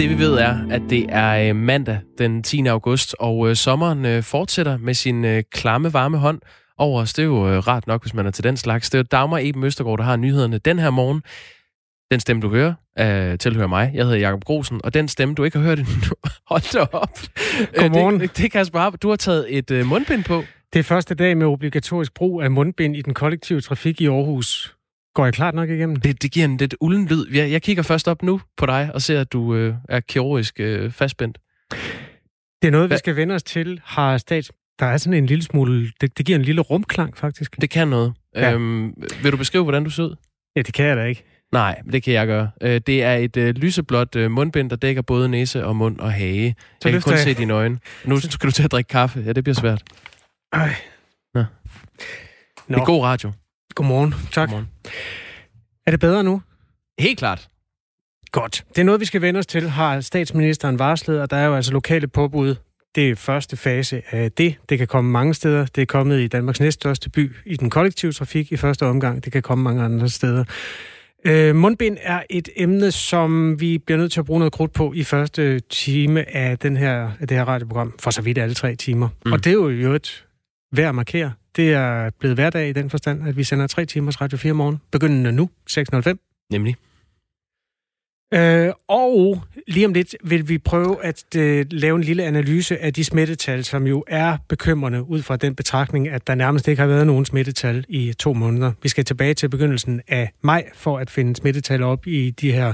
Det vi ved er, at det er øh, mandag den 10. august, og øh, sommeren øh, fortsætter med sin klamme varme hånd over os. Det er jo rart nok, hvis man er til den slags. Det er Dagmar Eben Østergaard, der har nyhederne den her morgen. Den stemme, du hører, uh, tilhører mig. Jeg hedder Jakob Grosen, og den stemme, du ikke har hørt endnu, hold da op. Godmorgen. Det, det er Kasper. Du har taget et uh, mundbind på. Det er første dag med obligatorisk brug af mundbind i den kollektive trafik i Aarhus. Går jeg klart nok igennem? Det, det giver en lidt ulden lyd. Jeg, jeg kigger først op nu på dig og ser, at du øh, er kirurgisk øh, fastspændt. Det er noget, Hva? vi skal vende os til. Har stats... Der er sådan en lille smule... Det, det giver en lille rumklang, faktisk. Det kan noget. Ja. Øhm, vil du beskrive, hvordan du ser ud? Ja, det kan jeg da ikke. Nej, det kan jeg gøre. Øh, det er et øh, lyseblåt øh, mundbind, der dækker både næse og mund og hage. Så jeg kan kun jeg... se dine øjne. Nu skal du til at drikke kaffe. Ja, det bliver svært. Ej. Nå. Nå. Det er god radio. Godmorgen. Tak. Godmorgen. Er det bedre nu? Helt klart. Godt. Det er noget, vi skal vende os til, har statsministeren varslet, og der er jo altså lokale påbud. Det er første fase af det. Det kan komme mange steder. Det er kommet i Danmarks næststørste by i den kollektive trafik i første omgang. Det kan komme mange andre steder. Øh, mundbind er et emne, som vi bliver nødt til at bruge noget krudt på i første time af, den her, af det her radioprogram. For så vidt alle tre timer. Mm. Og det er jo et værd at markere. Det er blevet hverdag i den forstand, at vi sender tre timers Radio 4 morgen, begyndende nu, 6.05. Nemlig. Øh, og lige om lidt vil vi prøve at øh, lave en lille analyse af de smittetal, som jo er bekymrende ud fra den betragtning, at der nærmest ikke har været nogen smittetal i to måneder. Vi skal tilbage til begyndelsen af maj for at finde smittetal op i de her,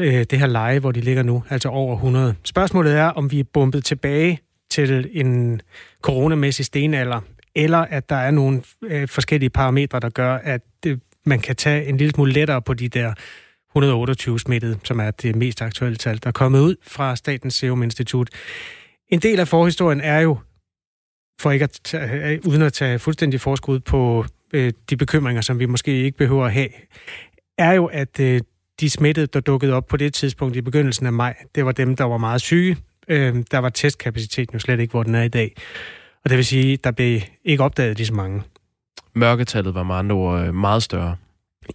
øh, det her leje, hvor de ligger nu, altså over 100. Spørgsmålet er, om vi er bumpet tilbage til en coronamæssig stenalder, eller at der er nogle øh, forskellige parametre, der gør, at det, man kan tage en lille smule lettere på de der 128 smittede, som er det mest aktuelle tal, der er kommet ud fra Statens Serum Institut. En del af forhistorien er jo, for ikke at tage, øh, uden at tage fuldstændig forskud på øh, de bekymringer, som vi måske ikke behøver at have, er jo, at øh, de smittede, der dukkede op på det tidspunkt i begyndelsen af maj, det var dem, der var meget syge. Øh, der var testkapaciteten jo slet ikke, hvor den er i dag. Og det vil sige, der blev ikke opdaget lige så mange. Mørketallet var med andre ord øh, meget større.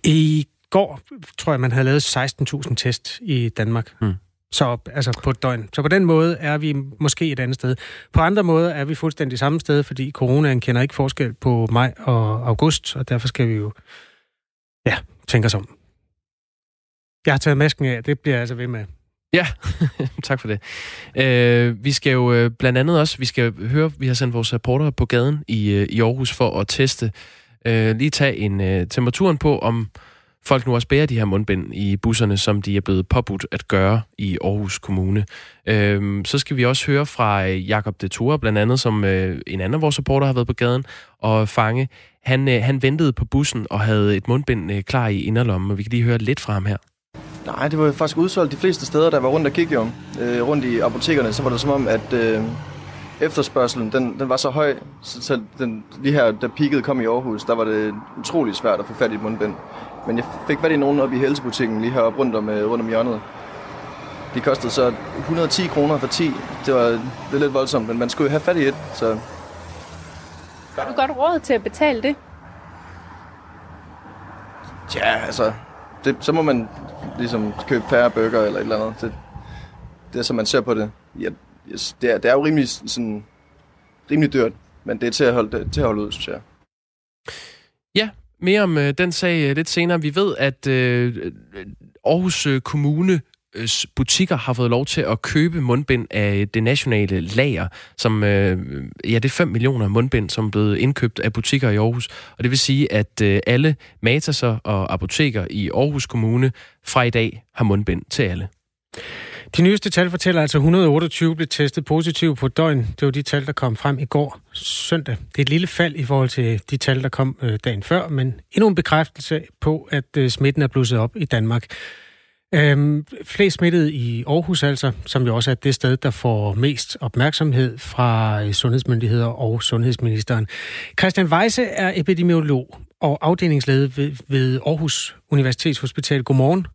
I går, tror jeg, man havde lavet 16.000 test i Danmark. Hmm. Så altså på et døgn. Så på den måde er vi måske et andet sted. På andre måder er vi fuldstændig samme sted, fordi coronaen kender ikke forskel på maj og august, og derfor skal vi jo ja, tænke os om. Jeg har taget masken af, det bliver jeg altså ved med. Ja, tak for det. Øh, vi skal jo øh, blandt andet også, vi skal høre, vi har sendt vores rapporter på gaden i, øh, i Aarhus for at teste, øh, lige tage en øh, temperaturen på, om folk nu også bærer de her mundbind i busserne, som de er blevet påbudt at gøre i Aarhus Kommune. Øh, så skal vi også høre fra øh, Jakob de Ture, blandt andet, som øh, en anden af vores reporter har været på gaden og fange. Han, øh, han ventede på bussen og havde et mundbind øh, klar i inderlommen, og vi kan lige høre lidt fra ham her. Nej, det var faktisk udsolgt de fleste steder, der var rundt og kigge om. Øh, rundt i apotekerne, så var det som om, at øh, efterspørgselen, den, den var så høj, så, så den, lige her, da peaket kom i Aarhus, der var det utrolig svært at få fat i et mundbind. Men jeg fik fat i nogen oppe i helsebutikken lige heroppe rundt om, øh, rundt om hjørnet. De kostede så 110 kroner for 10. Det var det er lidt voldsomt, men man skulle jo have fat i et, så... Har du godt råd til at betale det? Ja, altså, det, så må man ligesom købe færre bøger eller et eller andet. Det, det er, som man ser på det. Ja, det, er, det er jo rimelig, sådan, rimelig dyrt, men det er til at holde, det, til at holde ud, synes jeg. Ja, mere om øh, den sag øh, lidt senere. Vi ved, at øh, Aarhus øh, Kommune butikker har fået lov til at købe mundbind af det nationale lager, som øh, ja, det er 5 millioner mundbind, som er blevet indkøbt af butikker i Aarhus. Og det vil sige, at øh, alle matasser og apoteker i Aarhus Kommune fra i dag har mundbind til alle. De nyeste tal fortæller altså, at 128 blev testet positivt på døgn. Det var de tal, der kom frem i går søndag. Det er et lille fald i forhold til de tal, der kom øh, dagen før, men endnu en bekræftelse på, at øh, smitten er blusset op i Danmark. Øhm, flest smittede i Aarhus altså, som jo også er det sted, der får mest opmærksomhed fra øh, sundhedsmyndigheder og sundhedsministeren. Christian Weise er epidemiolog og afdelingsleder ved, ved Aarhus Universitetshospital. Godmorgen.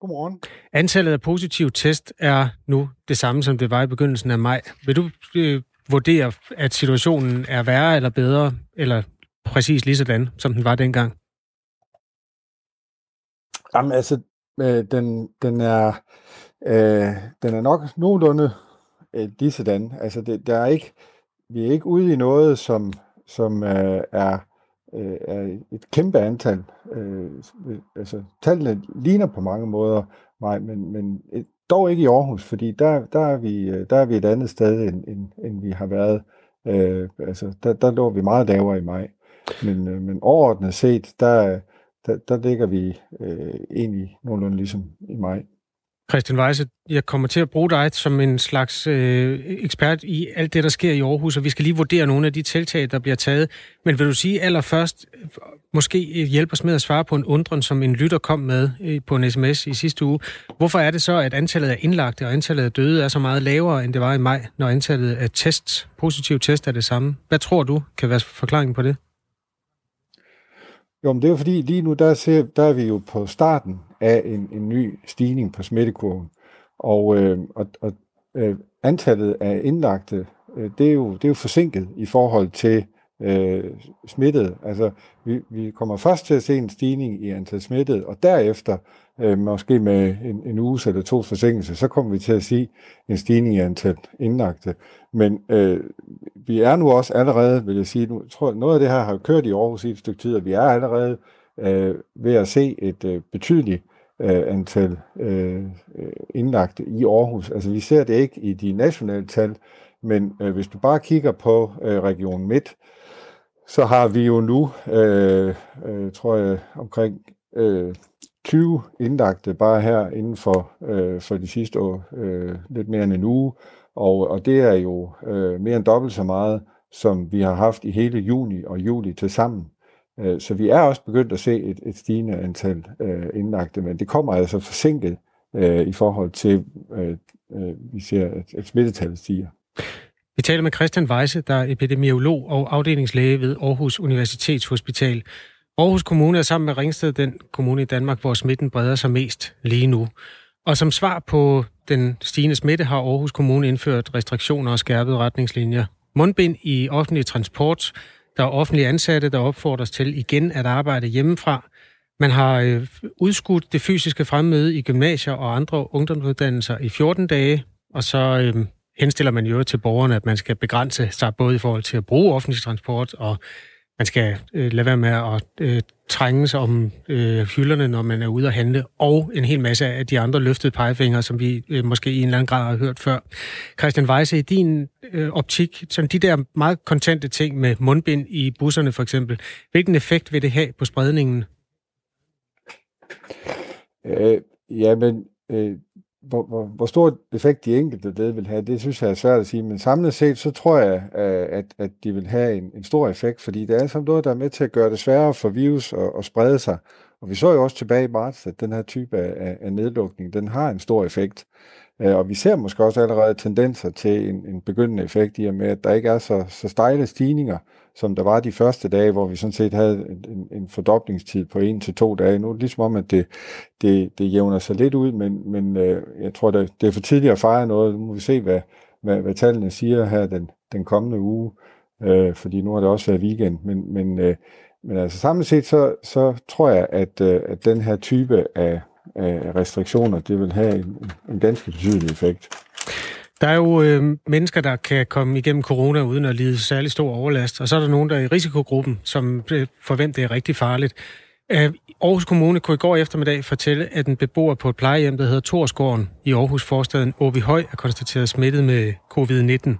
Godmorgen. Antallet af positive test er nu det samme, som det var i begyndelsen af maj. Vil du øh, vurdere, at situationen er værre eller bedre, eller præcis lige sådan, som den var dengang? Jamen altså, øh, den, den, er, øh, den er nok nogenlunde øh, ligesådan. Altså, det, der er ikke, vi er ikke ude i noget, som, som øh, er, øh, er et kæmpe antal. Øh, altså, tallene ligner på mange måder mig, men, men øh, dog ikke i Aarhus, fordi der, der, er, vi, øh, der er vi et andet sted, end, end, end vi har været. Øh, altså, der, der lå vi meget lavere i maj. Men, øh, men overordnet set, der, der, der ligger vi øh, egentlig nogenlunde ligesom i maj. Christian Weise, jeg kommer til at bruge dig som en slags øh, ekspert i alt det, der sker i Aarhus, og vi skal lige vurdere nogle af de tiltag, der bliver taget. Men vil du sige allerførst, måske hjælpe os med at svare på en undren, som en lytter kom med øh, på en sms i sidste uge. Hvorfor er det så, at antallet af indlagte og antallet af døde er så meget lavere, end det var i maj, når antallet af tests, positive test er det samme? Hvad tror du kan være forklaringen på det? Jo, men det er jo fordi, lige nu der, ser, der er vi jo på starten af en, en ny stigning på smittekurven. Og, øh, og, og øh, antallet af indlagte, øh, det, er jo, det er jo forsinket i forhold til øh, smittede. Altså, vi, vi kommer først til at se en stigning i antal smittede, og derefter, øh, måske med en, en uge eller to forsinkelse, så kommer vi til at se en stigning i antal indlagte. Men øh, vi er nu også allerede, vil jeg sige, nu, tror, noget af det her har kørt i Aarhus i et stykke tid, og vi er allerede øh, ved at se et øh, betydeligt øh, antal øh, øh, indlagte i Aarhus. Altså vi ser det ikke i de nationale tal, men øh, hvis du bare kigger på øh, Region Midt, så har vi jo nu, øh, øh, tror jeg, omkring øh, 20 indlagte bare her inden for, øh, for de sidste år, øh, lidt mere end en uge, og, og det er jo øh, mere end dobbelt så meget, som vi har haft i hele juni og juli til sammen. Øh, så vi er også begyndt at se et, et stigende antal øh, indlagte, men det kommer altså forsinket øh, i forhold til, øh, øh, vi ser, at, at smittetallet stiger. Vi taler med Christian Weisse, der er epidemiolog og afdelingslæge ved Aarhus Universitetshospital. Aarhus Kommune er sammen med Ringsted den kommune i Danmark, hvor smitten breder sig mest lige nu. Og som svar på den stigende smitte har Aarhus Kommune indført restriktioner og skærpede retningslinjer. Mundbind i offentlig transport. Der er offentlige ansatte, der opfordres til igen at arbejde hjemmefra. Man har øh, udskudt det fysiske fremmøde i gymnasier og andre ungdomsuddannelser i 14 dage, og så øh, henstiller man jo til borgerne, at man skal begrænse sig både i forhold til at bruge offentlig transport, og man skal øh, lade være med at øh, trænge sig om øh, hylderne, når man er ude at handle, og en hel masse af de andre løftede pegefingre, som vi øh, måske i en eller anden grad har hørt før. Christian Weisse, i din øh, optik, sådan de der meget kontente ting med mundbind i busserne for eksempel, hvilken effekt vil det have på spredningen? Øh, ja, men øh, hvor, hvor, hvor stor effekt de enkelte led vil have, det synes jeg er svært at sige, men samlet set, så tror jeg, øh, at, at de vil have en, en stor effekt, fordi det er som noget, der er med til at gøre det sværere for virus at, at sprede sig. Og vi så jo også tilbage i marts, at den her type af, af nedlukning, den har en stor effekt. Øh, og vi ser måske også allerede tendenser til en, en begyndende effekt i og med, at der ikke er så, så stejle stigninger, som der var de første dage, hvor vi sådan set havde en, en fordoblingstid på en til to dage. Nu er det ligesom om, at det, det, det jævner sig lidt ud, men, men øh, jeg tror, det, det er for tidligt at fejre noget. Nu må vi se, hvad, hvad, hvad tallene siger her den, den kommende uge, øh, fordi nu har det også været weekend. Men, men, øh, men altså samlet set, så, så tror jeg, at, øh, at den her type af, af restriktioner, det vil have en, en ganske betydelig effekt. Der er jo øh, mennesker, der kan komme igennem corona uden at lide særlig stor overlast, og så er der nogen, der er i risikogruppen, som øh, forventer, det er rigtig farligt. Øh, Aarhus Kommune kunne i går eftermiddag fortælle, at en beboer på et plejehjem, der hedder Torsgården i Aarhus forstaden Åby Høj, er konstateret smittet med covid-19.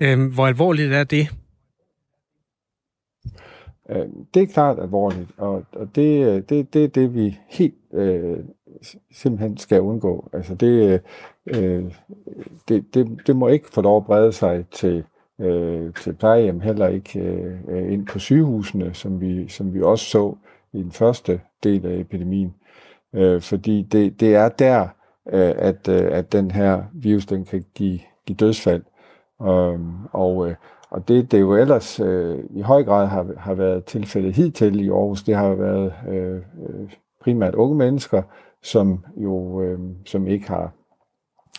Øh, hvor alvorligt er det? Øh, det er klart alvorligt, og, og det, øh, det, det er det, vi helt øh, simpelthen skal undgå. Altså det, øh, det, det, det må ikke få lov at brede sig til, øh, til plejehjem, heller ikke øh, ind på sygehusene, som vi, som vi også så i den første del af epidemien. Øh, fordi det, det er der, øh, at, øh, at den her virus den kan give, give dødsfald. Øh, og, øh, og det, det jo ellers øh, i høj grad har, har været tilfældet hidtil i Aarhus, det har jo været øh, øh primært unge mennesker, som jo øh, som ikke har,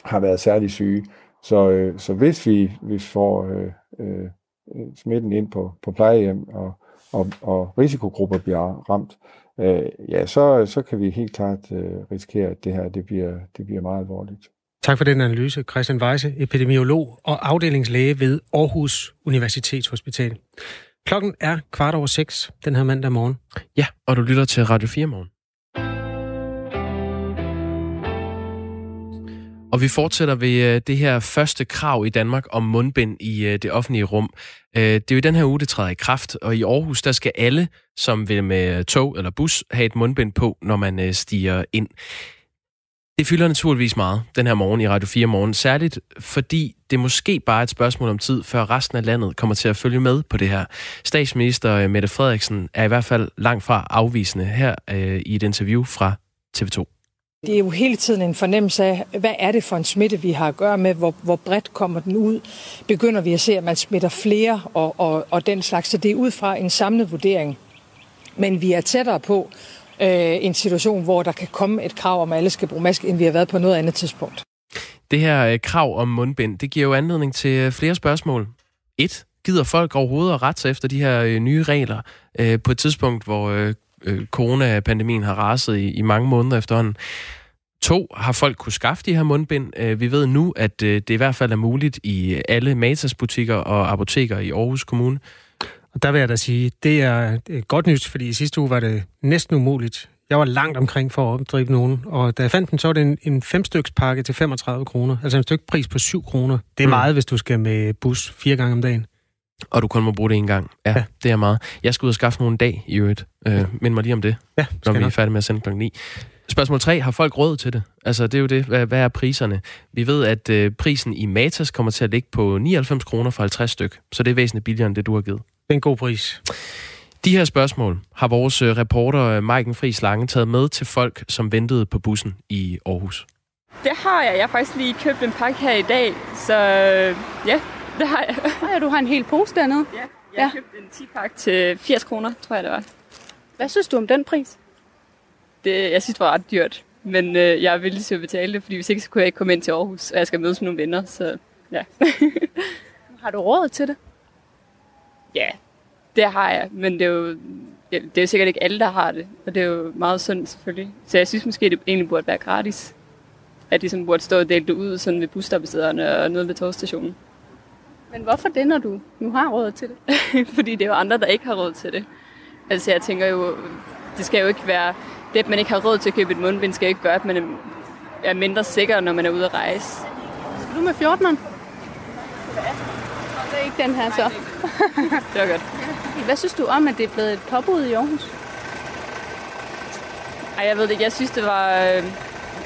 har været særlig syge. Så, øh, så hvis vi, vi får øh, øh, smitten ind på, på plejehjem og, og, og risikogrupper bliver ramt, øh, ja, så, så kan vi helt klart øh, risikere, at det her det bliver, det bliver meget alvorligt. Tak for den analyse, Christian Weisse, epidemiolog og afdelingslæge ved Aarhus Universitetshospital. Klokken er kvart over seks den her mandag morgen. Ja, og du lytter til Radio 4 morgen. Og vi fortsætter ved øh, det her første krav i Danmark om mundbind i øh, det offentlige rum. Øh, det er jo i den her uge, det træder i kraft, og i Aarhus, der skal alle, som vil med tog eller bus, have et mundbind på, når man stiger ind. Det fylder naturligvis meget den her morgen i Radio 4 morgen, særligt fordi det måske bare er et spørgsmål om tid, før resten af landet kommer til at følge med på det her. Statsminister Mette Frederiksen er i hvert fald langt fra afvisende her øh, i et interview fra TV2. Det er jo hele tiden en fornemmelse af, hvad er det for en smitte, vi har at gøre med, hvor, hvor bredt kommer den ud. Begynder vi at se, at man smitter flere og, og, og den slags. Så det er ud fra en samlet vurdering. Men vi er tættere på øh, en situation, hvor der kan komme et krav om, at alle skal bruge maske, end vi har været på noget andet tidspunkt. Det her øh, krav om mundbind, det giver jo anledning til øh, flere spørgsmål. Et, gider folk overhovedet at rette sig efter de her øh, nye regler øh, på et tidspunkt, hvor øh, øh, coronapandemien har raset i, i mange måneder efterhånden. To, har folk kunne skaffe de her mundbind? Øh, vi ved nu, at øh, det i hvert fald er muligt i alle Matas-butikker og apoteker i Aarhus Kommune. Og der vil jeg da sige, det er godt nyt, fordi i sidste uge var det næsten umuligt. Jeg var langt omkring for at opdrive nogen, og da jeg fandt den, så var det en, en femstykspakke til 35 kroner. Altså en stykke pris på 7 kroner. Det er mm. meget, hvis du skal med bus fire gange om dagen. Og du kun må bruge det en gang. Ja, ja. det er meget. Jeg skal ud og skaffe nogle dag i øvrigt. Øh, ja. Mind mig lige om det, ja, når vi er færdige med at sende klokken 9. Spørgsmål 3. Har folk råd til det? Altså, det er jo det. Hvad, hvad er priserne? Vi ved, at øh, prisen i Matas kommer til at ligge på 99 kroner for 50 styk. Så det er væsentligt billigere end det, du har givet. Det er en god pris. De her spørgsmål har vores øh, reporter øh, Maiken Friis Lange taget med til folk, som ventede på bussen i Aarhus. Det har jeg. Jeg har faktisk lige købt en pakke her i dag, så ja, det har jeg. Ja, du har en hel pose dernede. Ja, jeg har ja. købt en 10-pakke til 80 kroner, tror jeg det var. Hvad synes du om den pris? Det, jeg synes, det var ret dyrt. Men øh, jeg er villig til at betale det, fordi hvis ikke, så kunne jeg ikke komme ind til Aarhus, og jeg skal mødes med nogle venner, så ja. har du råd til det? Ja, det har jeg, men det er jo det er jo sikkert ikke alle, der har det, og det er jo meget sundt selvfølgelig. Så jeg synes måske, det egentlig burde være gratis. At de sådan burde stå og dele det ud sådan ved busstoppestederne og noget ved togstationen. Men hvorfor det, når du nu har råd til det? Fordi det er jo andre, der ikke har råd til det. Altså jeg tænker jo, det skal jo ikke være, det at man ikke har råd til at købe et mundbind, skal ikke gøre, at man er mindre sikker, når man er ude at rejse. Skal du med 14'eren? Det er ikke den her så. det var godt. Hvad synes du om, at det er blevet et påbud i Aarhus? Ej, jeg ved det ikke. Jeg synes, det var... Øh,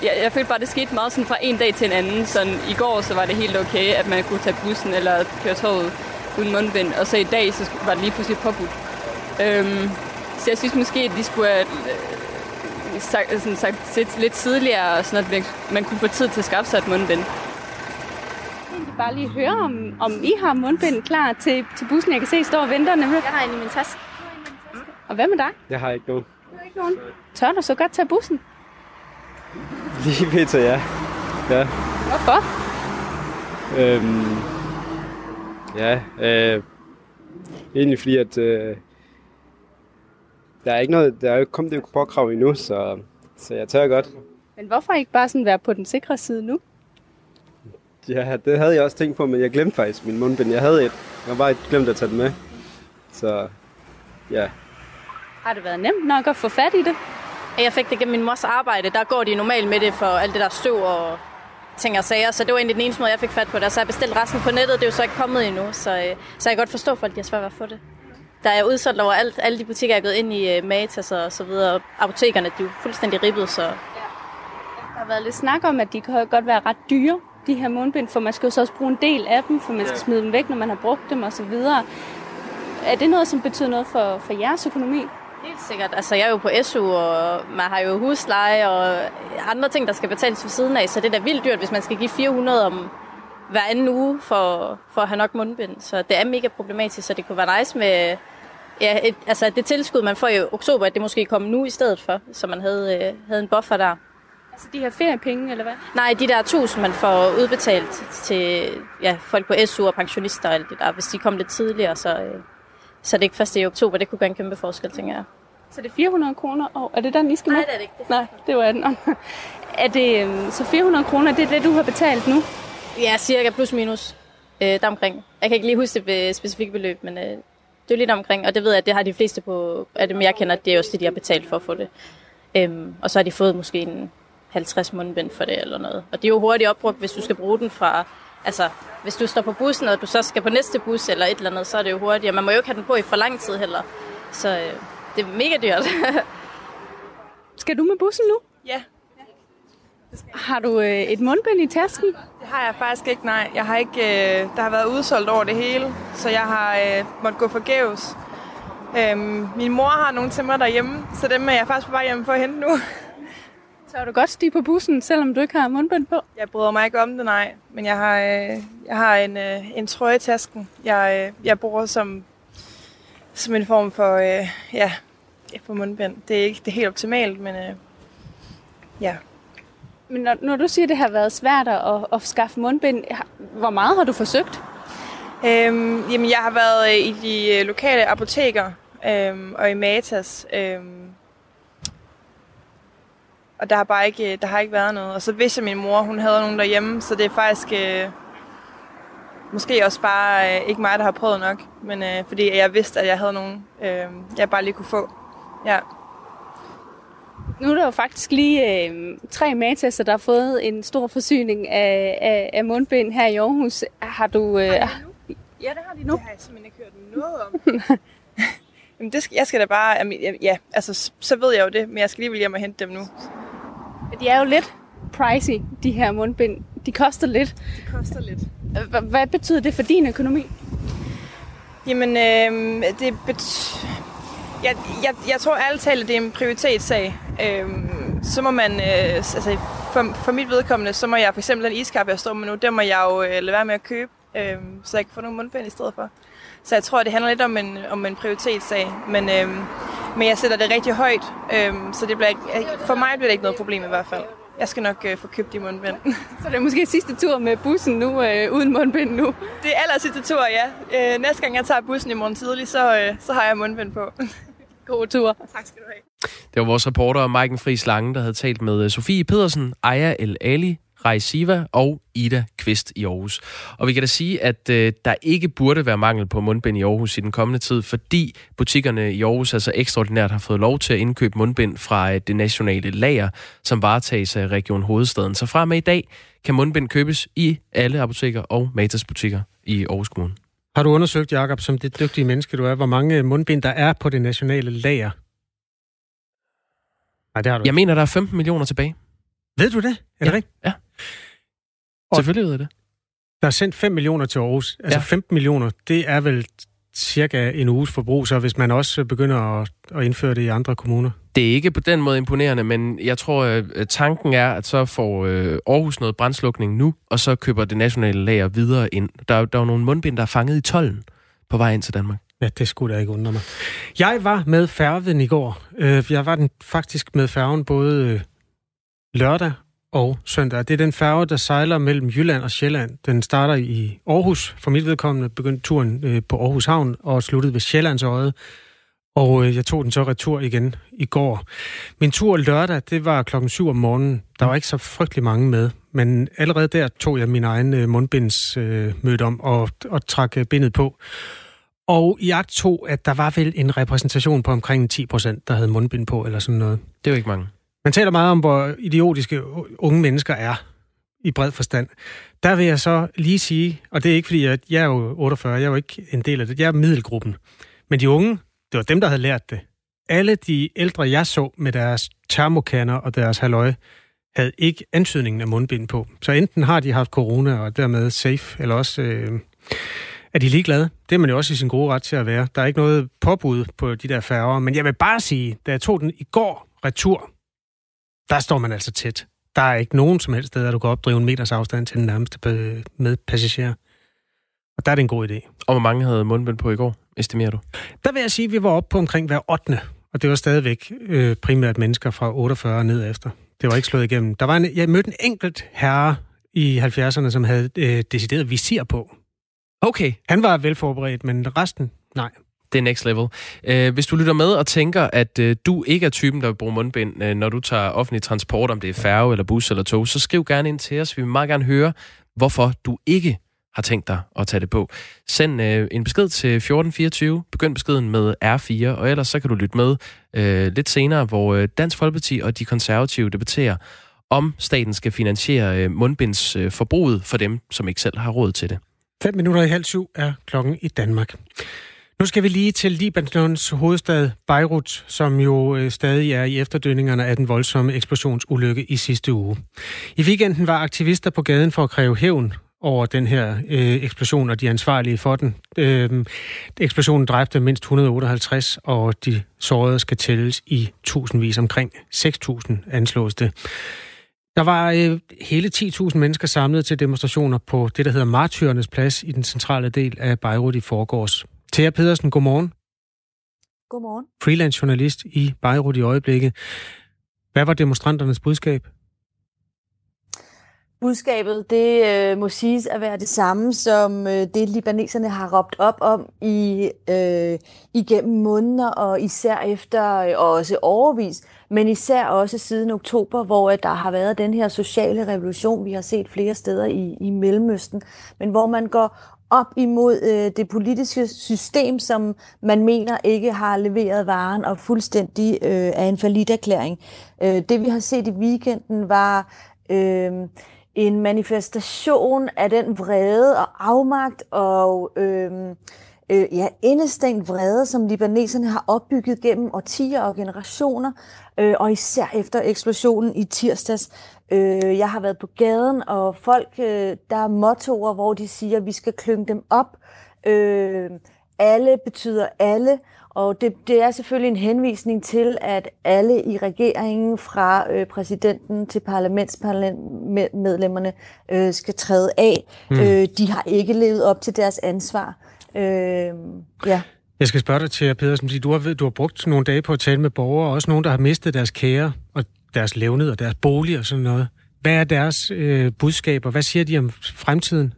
jeg, jeg følte bare, det skete meget sådan fra en dag til en anden. Sådan, I går så var det helt okay, at man kunne tage bussen eller køre toget uden mundbind. Og så i dag, så var det lige pludselig påbudt. Øhm, så jeg synes måske, at de skulle have sagt, sådan sagt, lidt tidligere, sådan at man kunne få tid til at skaffe sig et mundbind bare lige høre, om, om I har mundbind klar til, til bussen. Jeg kan se, I står og venter nemlig. Jeg har en i min taske. Og hvad med dig? Jeg har ikke nogen. Du har ikke nogen? Tør du så godt tage bussen? Lige pt. ja. ja. Hvorfor? Øhm, ja, øh, egentlig fordi, at øh, der er ikke noget, der er jo ikke kommet det påkrav endnu, så, så jeg tør godt. Men hvorfor ikke bare sådan være på den sikre side nu? Ja, det havde jeg også tænkt på, men jeg glemte faktisk min mundbind. Jeg havde et. Jeg har bare glemt at tage det med. Så ja. Har det været nemt nok at få fat i det? Jeg fik det gennem min mors arbejde. Der går de normalt med det for alt det der støv og ting og sager. Så det var egentlig den eneste måde, jeg fik fat på det. Så jeg bestilte resten på nettet. Det er jo så ikke kommet endnu. Så, øh, så jeg kan godt forstå, at folk har svært ved at få det. Der er udsolgt over alt. Alle de butikker, jeg er gået ind i, uh, Matas og så videre. Apotekerne, de er jo fuldstændig ribbet, så... Der har været lidt snak om, at de kan godt være ret dyre de her mundbind, for man skal jo så også bruge en del af dem, for man skal smide dem væk, når man har brugt dem osv. Er det noget, som betyder noget for, for jeres økonomi? Helt sikkert. Altså, jeg er jo på SU, og man har jo husleje og andre ting, der skal betales for siden af, så det er da vildt dyrt, hvis man skal give 400 om hver anden uge for, for at have nok mundbind. Så det er mega problematisk, så det kunne være nice med ja, et, altså det tilskud, man får i oktober, at det måske kommer nu i stedet for, så man havde, øh, havde en buffer der. Altså de her feriepenge, eller hvad? Nej, de der tusind, man får udbetalt til ja, folk på SU og pensionister og alt det der. Hvis de kom lidt tidligere, så, øh, så det ikke først i oktober, det kunne gøre en kæmpe forskel, tænker jeg. Så det er 400 kroner, og er det den, I skal med? Nej, det er det ikke. Det Nej, det var den. er det, øhm, så 400 kroner, det er det, du har betalt nu? Ja, cirka plus minus øh, deromkring. Jeg kan ikke lige huske det specifikke beløb, men øh, det er lidt omkring, og det ved jeg, at det har de fleste på, af dem jeg kender, det er også det, de har betalt for at få det. Øhm, og så har de fået måske en 50 mundbind for det eller noget. Og det er jo hurtigt opbrugt, hvis du skal bruge den fra, altså hvis du står på bussen, og du så skal på næste bus eller et eller andet, så er det jo hurtigt. Og man må jo ikke have den på i for lang tid heller. Så øh, det er mega dyrt. skal du med bussen nu? Ja. Har du øh, et mundbind i tasken? Det har jeg faktisk ikke, nej. Jeg har ikke, øh, der har været udsolgt over det hele, så jeg har øh, måttet gå forgæves. Øhm, min mor har nogle til mig derhjemme, så dem er jeg faktisk på vej hjem for at hente nu. Så er du godt stige på bussen, selvom du ikke har mundbind på? Jeg bryder mig ikke om det, nej. Men jeg har, øh, jeg har en, øh, en trøje i tasken. Jeg, øh, jeg bruger som, som en form for, øh, ja, for mundbind. Det er ikke det er helt optimalt, men øh, ja. Men når, når du siger, at det har været svært at, at skaffe mundbind, hvor meget har du forsøgt? Øhm, jamen, jeg har været øh, i de øh, lokale apoteker øhm, og i Matas. Øhm, og der har bare ikke, øh, der har ikke været noget. Og så vidste min mor, hun havde nogen derhjemme, så det er faktisk øh, måske også bare øh, ikke mig, der har prøvet nok. Men øh, fordi jeg vidste, at jeg havde nogen, øh, jeg bare lige kunne få. Ja. Nu er der jo faktisk lige øh, tre Matas'er, der har fået en stor forsyning af, af, af mundbind her i Aarhus. Har du... Øh, har Ja, det har de nu. Det har jeg simpelthen ikke hørt noget om. Jamen, det skal, jeg skal da bare... Ja, altså, så ved jeg jo det, men jeg skal lige hjem og hente dem nu. De er jo lidt pricey, de her mundbind. De koster lidt. De koster lidt. Hvad betyder det for din økonomi? Jamen, øh, det betyder... Jeg, jeg, jeg tror ærligt talt, at det er en prioritetssag. Øh, så må man, øh, altså for, for mit vedkommende, så må jeg for eksempel den iskaffe, jeg står med nu, der må jeg jo øh, lade være med at købe, øh, så jeg kan få nogle mundbind i stedet for. Så jeg tror, det handler lidt om en, om en prioritetssag. Men, øh, men jeg sætter det rigtig højt, øh, så det bliver ikke, for mig bliver det ikke noget problem i hvert fald. Jeg skal nok øh, få købt de mundbind. Så det er måske sidste tur med bussen nu, øh, uden mundbind nu? Det er aller sidste tur, ja. Øh, næste gang jeg tager bussen i morgen tidlig, så, øh, så har jeg mundbind på. God tur. Tak skal du have. Det var vores reporter Maiken Friis Lange, der havde talt med Sofie Pedersen, Aya El Ali, Rej Siva og Ida Kvist i Aarhus. Og vi kan da sige, at øh, der ikke burde være mangel på mundbind i Aarhus i den kommende tid, fordi butikkerne i Aarhus altså ekstraordinært har fået lov til at indkøbe mundbind fra øh, det nationale lager, som varetages af Region Hovedstaden. Så fra med i dag kan mundbind købes i alle apoteker og Matas butikker i Aarhus Kommune. Har du undersøgt, Jakob, som det dygtige menneske du er, hvor mange mundbind der er på det nationale lager? Nej, det har du Jeg mener, der er 15 millioner tilbage. Ved du det? Er ja. det rigtigt? Ja. Selvfølgelig ved jeg det. Der er sendt 5 millioner til Aarhus. Altså ja. 15 millioner, det er vel cirka en uges forbrug, så hvis man også begynder at, at indføre det i andre kommuner? Det er ikke på den måde imponerende, men jeg tror, at tanken er, at så får øh, Aarhus noget brændslukning nu, og så køber det nationale lager videre ind. Der, der er jo nogle mundbind, der er fanget i tollen på vej ind til Danmark. Ja, det skulle da ikke undre mig. Jeg var med færgen i går. Øh, jeg var den faktisk med færgen både øh, lørdag og søndag. Det er den færge, der sejler mellem Jylland og Sjælland. Den starter i Aarhus. For mit vedkommende begyndte turen på Aarhus Havn og sluttede ved Sjællands Øje. Og øh, jeg tog den så retur igen i går. Min tur lørdag, det var klokken 7 om morgenen. Der var ikke så frygtelig mange med, men allerede der tog jeg min egen øh, mundbindsmøde om og, og trak bindet på. Og i akt 2, at der var vel en repræsentation på omkring 10 procent, der havde mundbind på, eller sådan noget. Det er jo ikke mange. Man taler meget om, hvor idiotiske unge mennesker er i bred forstand. Der vil jeg så lige sige, og det er ikke fordi, jeg, jeg er jo 48, jeg er jo ikke en del af det, jeg er middelgruppen. Men de unge, det var dem, der havde lært det. Alle de ældre, jeg så med deres termokanner og deres halløj, havde ikke antydningen af mundbind på. Så enten har de haft corona og dermed safe, eller også øh, er de ligeglade. Det er man jo også i sin gode ret til at være. Der er ikke noget påbud på de der færger. Men jeg vil bare sige, da jeg tog den i går retur, der står man altså tæt. Der er ikke nogen som helst steder, du kan opdrive en meters afstand til den nærmeste med passager. Og der er det en god idé. Og hvor mange havde mundbind på i går, estimerer du? Der vil jeg sige, at vi var oppe på omkring hver 8. Og det var stadigvæk øh, primært mennesker fra 48 ned efter. Det var ikke slået igennem. Der var en, jeg mødte en enkelt herre i 70'erne, som havde øh, decideret visir på. Okay. Han var velforberedt, men resten, nej. Det er next level. Øh, hvis du lytter med og tænker, at øh, du ikke er typen, der vil bruge mundbind, øh, når du tager offentlig transport, om det er færge eller bus eller tog, så skriv gerne ind til os. Vi vil meget gerne høre, hvorfor du ikke har tænkt dig at tage det på. Send øh, en besked til 1424. Begynd beskeden med R4, og ellers så kan du lytte med øh, lidt senere, hvor øh, Dansk Folkeparti og de konservative debatterer, om staten skal finansiere øh, mundbindsforbruget øh, for dem, som ikke selv har råd til det. 5 minutter i halv syv er klokken i Danmark. Nu skal vi lige til Libanons hovedstad Beirut, som jo øh, stadig er i efterdønningerne af den voldsomme eksplosionsulykke i sidste uge. I weekenden var aktivister på gaden for at kræve hævn over den her øh, eksplosion og de ansvarlige for den. Øh, eksplosionen dræbte mindst 158, og de sårede skal tælles i tusindvis. Omkring 6.000 anslås det. Der var øh, hele 10.000 mennesker samlet til demonstrationer på det, der hedder Martyrernes Plads i den centrale del af Beirut i forgårs. Thea Pedersen, godmorgen. Godmorgen. Freelance journalist i Beirut i øjeblikket. Hvad var demonstranternes budskab? Budskabet, det øh, må siges at være det samme, som øh, det libaneserne har råbt op om i øh, igennem måneder, og især efter, øh, og også overvis, men især også siden oktober, hvor øh, der har været den her sociale revolution, vi har set flere steder i, i Mellemøsten, men hvor man går op imod øh, det politiske system, som man mener ikke har leveret varen og fuldstændig øh, er en erklæring. Øh, det vi har set i weekenden var øh, en manifestation af den vrede og afmagt og øh, øh, ja, indestængt vrede, som libaneserne har opbygget gennem årtier og generationer, øh, og især efter eksplosionen i tirsdags. Øh, jeg har været på gaden, og folk, øh, der er mottoer, hvor de siger, at vi skal klynge dem op. Øh, alle betyder alle, og det, det er selvfølgelig en henvisning til, at alle i regeringen, fra øh, præsidenten til parlamentsmedlemmerne, øh, skal træde af. Mm. Øh, de har ikke levet op til deres ansvar. Øh, ja. Jeg skal spørge dig til, Pedersen, fordi du har, du har brugt nogle dage på at tale med borgere, også nogle, der har mistet deres kære og deres levned og deres bolig og sådan noget. Hvad er deres øh, budskaber? Hvad siger de om fremtiden?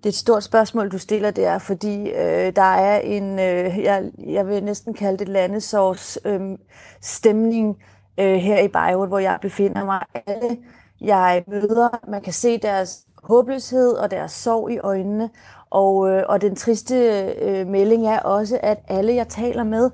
Det er et stort spørgsmål, du stiller der, fordi øh, der er en, øh, jeg, jeg vil næsten kalde det landesårs øh, stemning øh, her i Beirut, hvor jeg befinder mig. Alle jeg møder, man kan se deres håbløshed og deres sorg i øjnene, og, øh, og den triste øh, melding er også, at alle jeg taler med,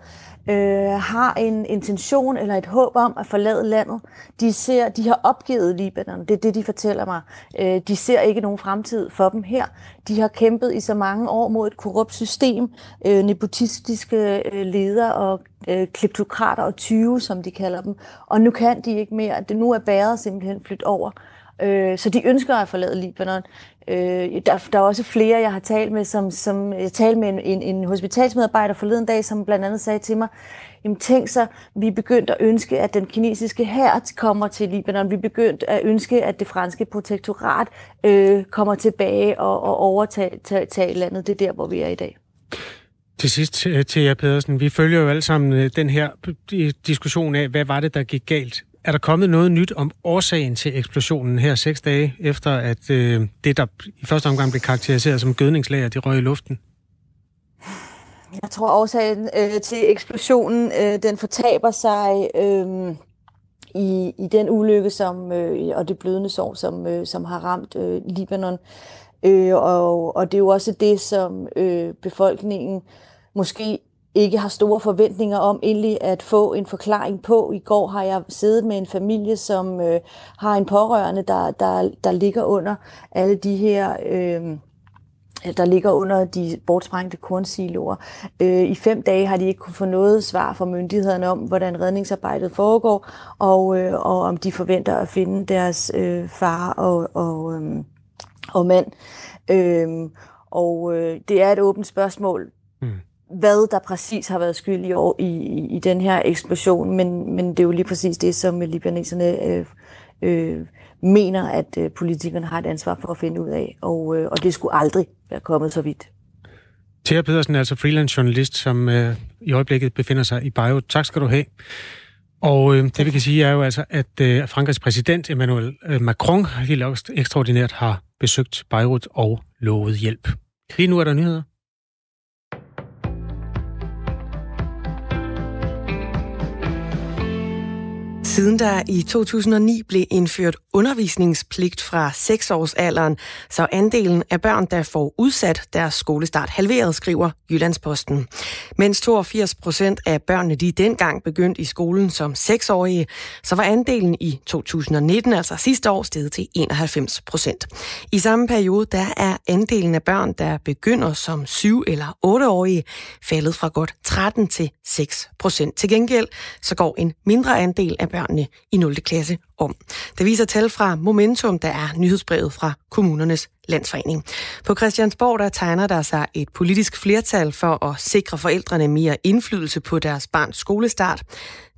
øh, har en intention eller et håb om at forlade landet. De ser, de har opgivet Libanon. Det er det, de fortæller mig. Øh, de ser ikke nogen fremtid for dem her. De har kæmpet i så mange år mod et korrupt system, øh, nepotistiske øh, ledere og øh, kleptokrater og 20, som de kalder dem. Og nu kan de ikke mere. Det nu er bæret simpelthen flyttet over. Øh, så de ønsker at forlade Libanon. Øh, der, der er også flere, jeg har talt med, som, som jeg talte med en, en, en hospitalsmedarbejder forleden dag, som blandt andet sagde til mig, jamen tænk så, vi er begyndt at ønske, at den kinesiske hær kommer til Libanon. Vi er begyndt at ønske, at det franske protektorat øh, kommer tilbage og, og overtager landet. Det er der, hvor vi er i dag. Til sidst til jer, Pedersen. Vi følger jo alle sammen øh, den her diskussion af, hvad var det, der gik galt er der kommet noget nyt om årsagen til eksplosionen her seks dage efter, at øh, det, der i første omgang blev karakteriseret som gødningslager, det røg i luften? Jeg tror, årsagen øh, til eksplosionen, øh, den fortaber sig øh, i, i den ulykke som, øh, og det blødende sår, som, øh, som har ramt øh, Libanon. Øh, og, og det er jo også det, som øh, befolkningen måske ikke har store forventninger om egentlig at få en forklaring på. I går har jeg siddet med en familie, som øh, har en pårørende, der, der, der ligger under alle de her... Øh, der ligger under de bortsprængte kornsiloer. Øh, I fem dage har de ikke kunne få noget svar fra myndighederne om, hvordan redningsarbejdet foregår, og, øh, og om de forventer at finde deres øh, far og, og, øh, og mand. Øh, og øh, det er et åbent spørgsmål. Mm hvad der præcis har været skyld i, i, i den her eksplosion, men, men det er jo lige præcis det, som libaneserne øh, øh, mener, at øh, politikerne har et ansvar for at finde ud af, og, øh, og det skulle aldrig være kommet så vidt. Thea Pedersen er altså freelance journalist, som øh, i øjeblikket befinder sig i Beirut. Tak skal du have. Og øh, det vi kan sige er jo altså, at øh, Frankrigs præsident Emmanuel øh, Macron helt ekstraordinært har besøgt Beirut og lovet hjælp. Lige nu er der nyheder. Siden der i 2009 blev indført undervisningspligt fra 6-årsalderen, så andelen af børn, der får udsat deres skolestart halveret, skriver Jyllandsposten. Mens 82 procent af børnene de dengang begyndte i skolen som 6-årige, så var andelen i 2019, altså sidste år, steget til 91 procent. I samme periode, der er andelen af børn, der begynder som 7- eller 8-årige, faldet fra godt 13 til 6 procent. Til gengæld så går en mindre andel af børnene i 0. klasse om. Det viser tal fra Momentum, der er nyhedsbrevet fra kommunernes landsforening. På Christiansborg der tegner der sig et politisk flertal for at sikre forældrene mere indflydelse på deres barns skolestart.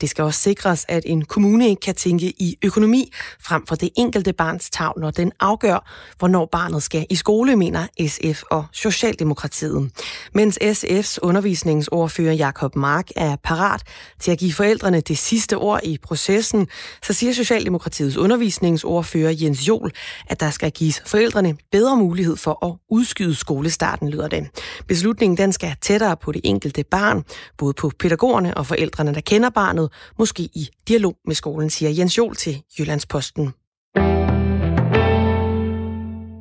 Det skal også sikres, at en kommune ikke kan tænke i økonomi frem for det enkelte barns tag, når den afgør, hvornår barnet skal i skole, mener SF og Socialdemokratiet. Mens SF's undervisningsordfører Jakob Mark er parat til at give forældrene det sidste ord i processen, så siger Socialdemokratiets undervisningsordfører Jens Jol, at der skal gives forældrene bedre mulighed for at udskyde skolestarten, lyder det. Beslutningen den skal tættere på det enkelte barn, både på pædagogerne og forældrene, der kender barnet, måske i dialog med skolen, siger Jens Jol til Jyllandsposten.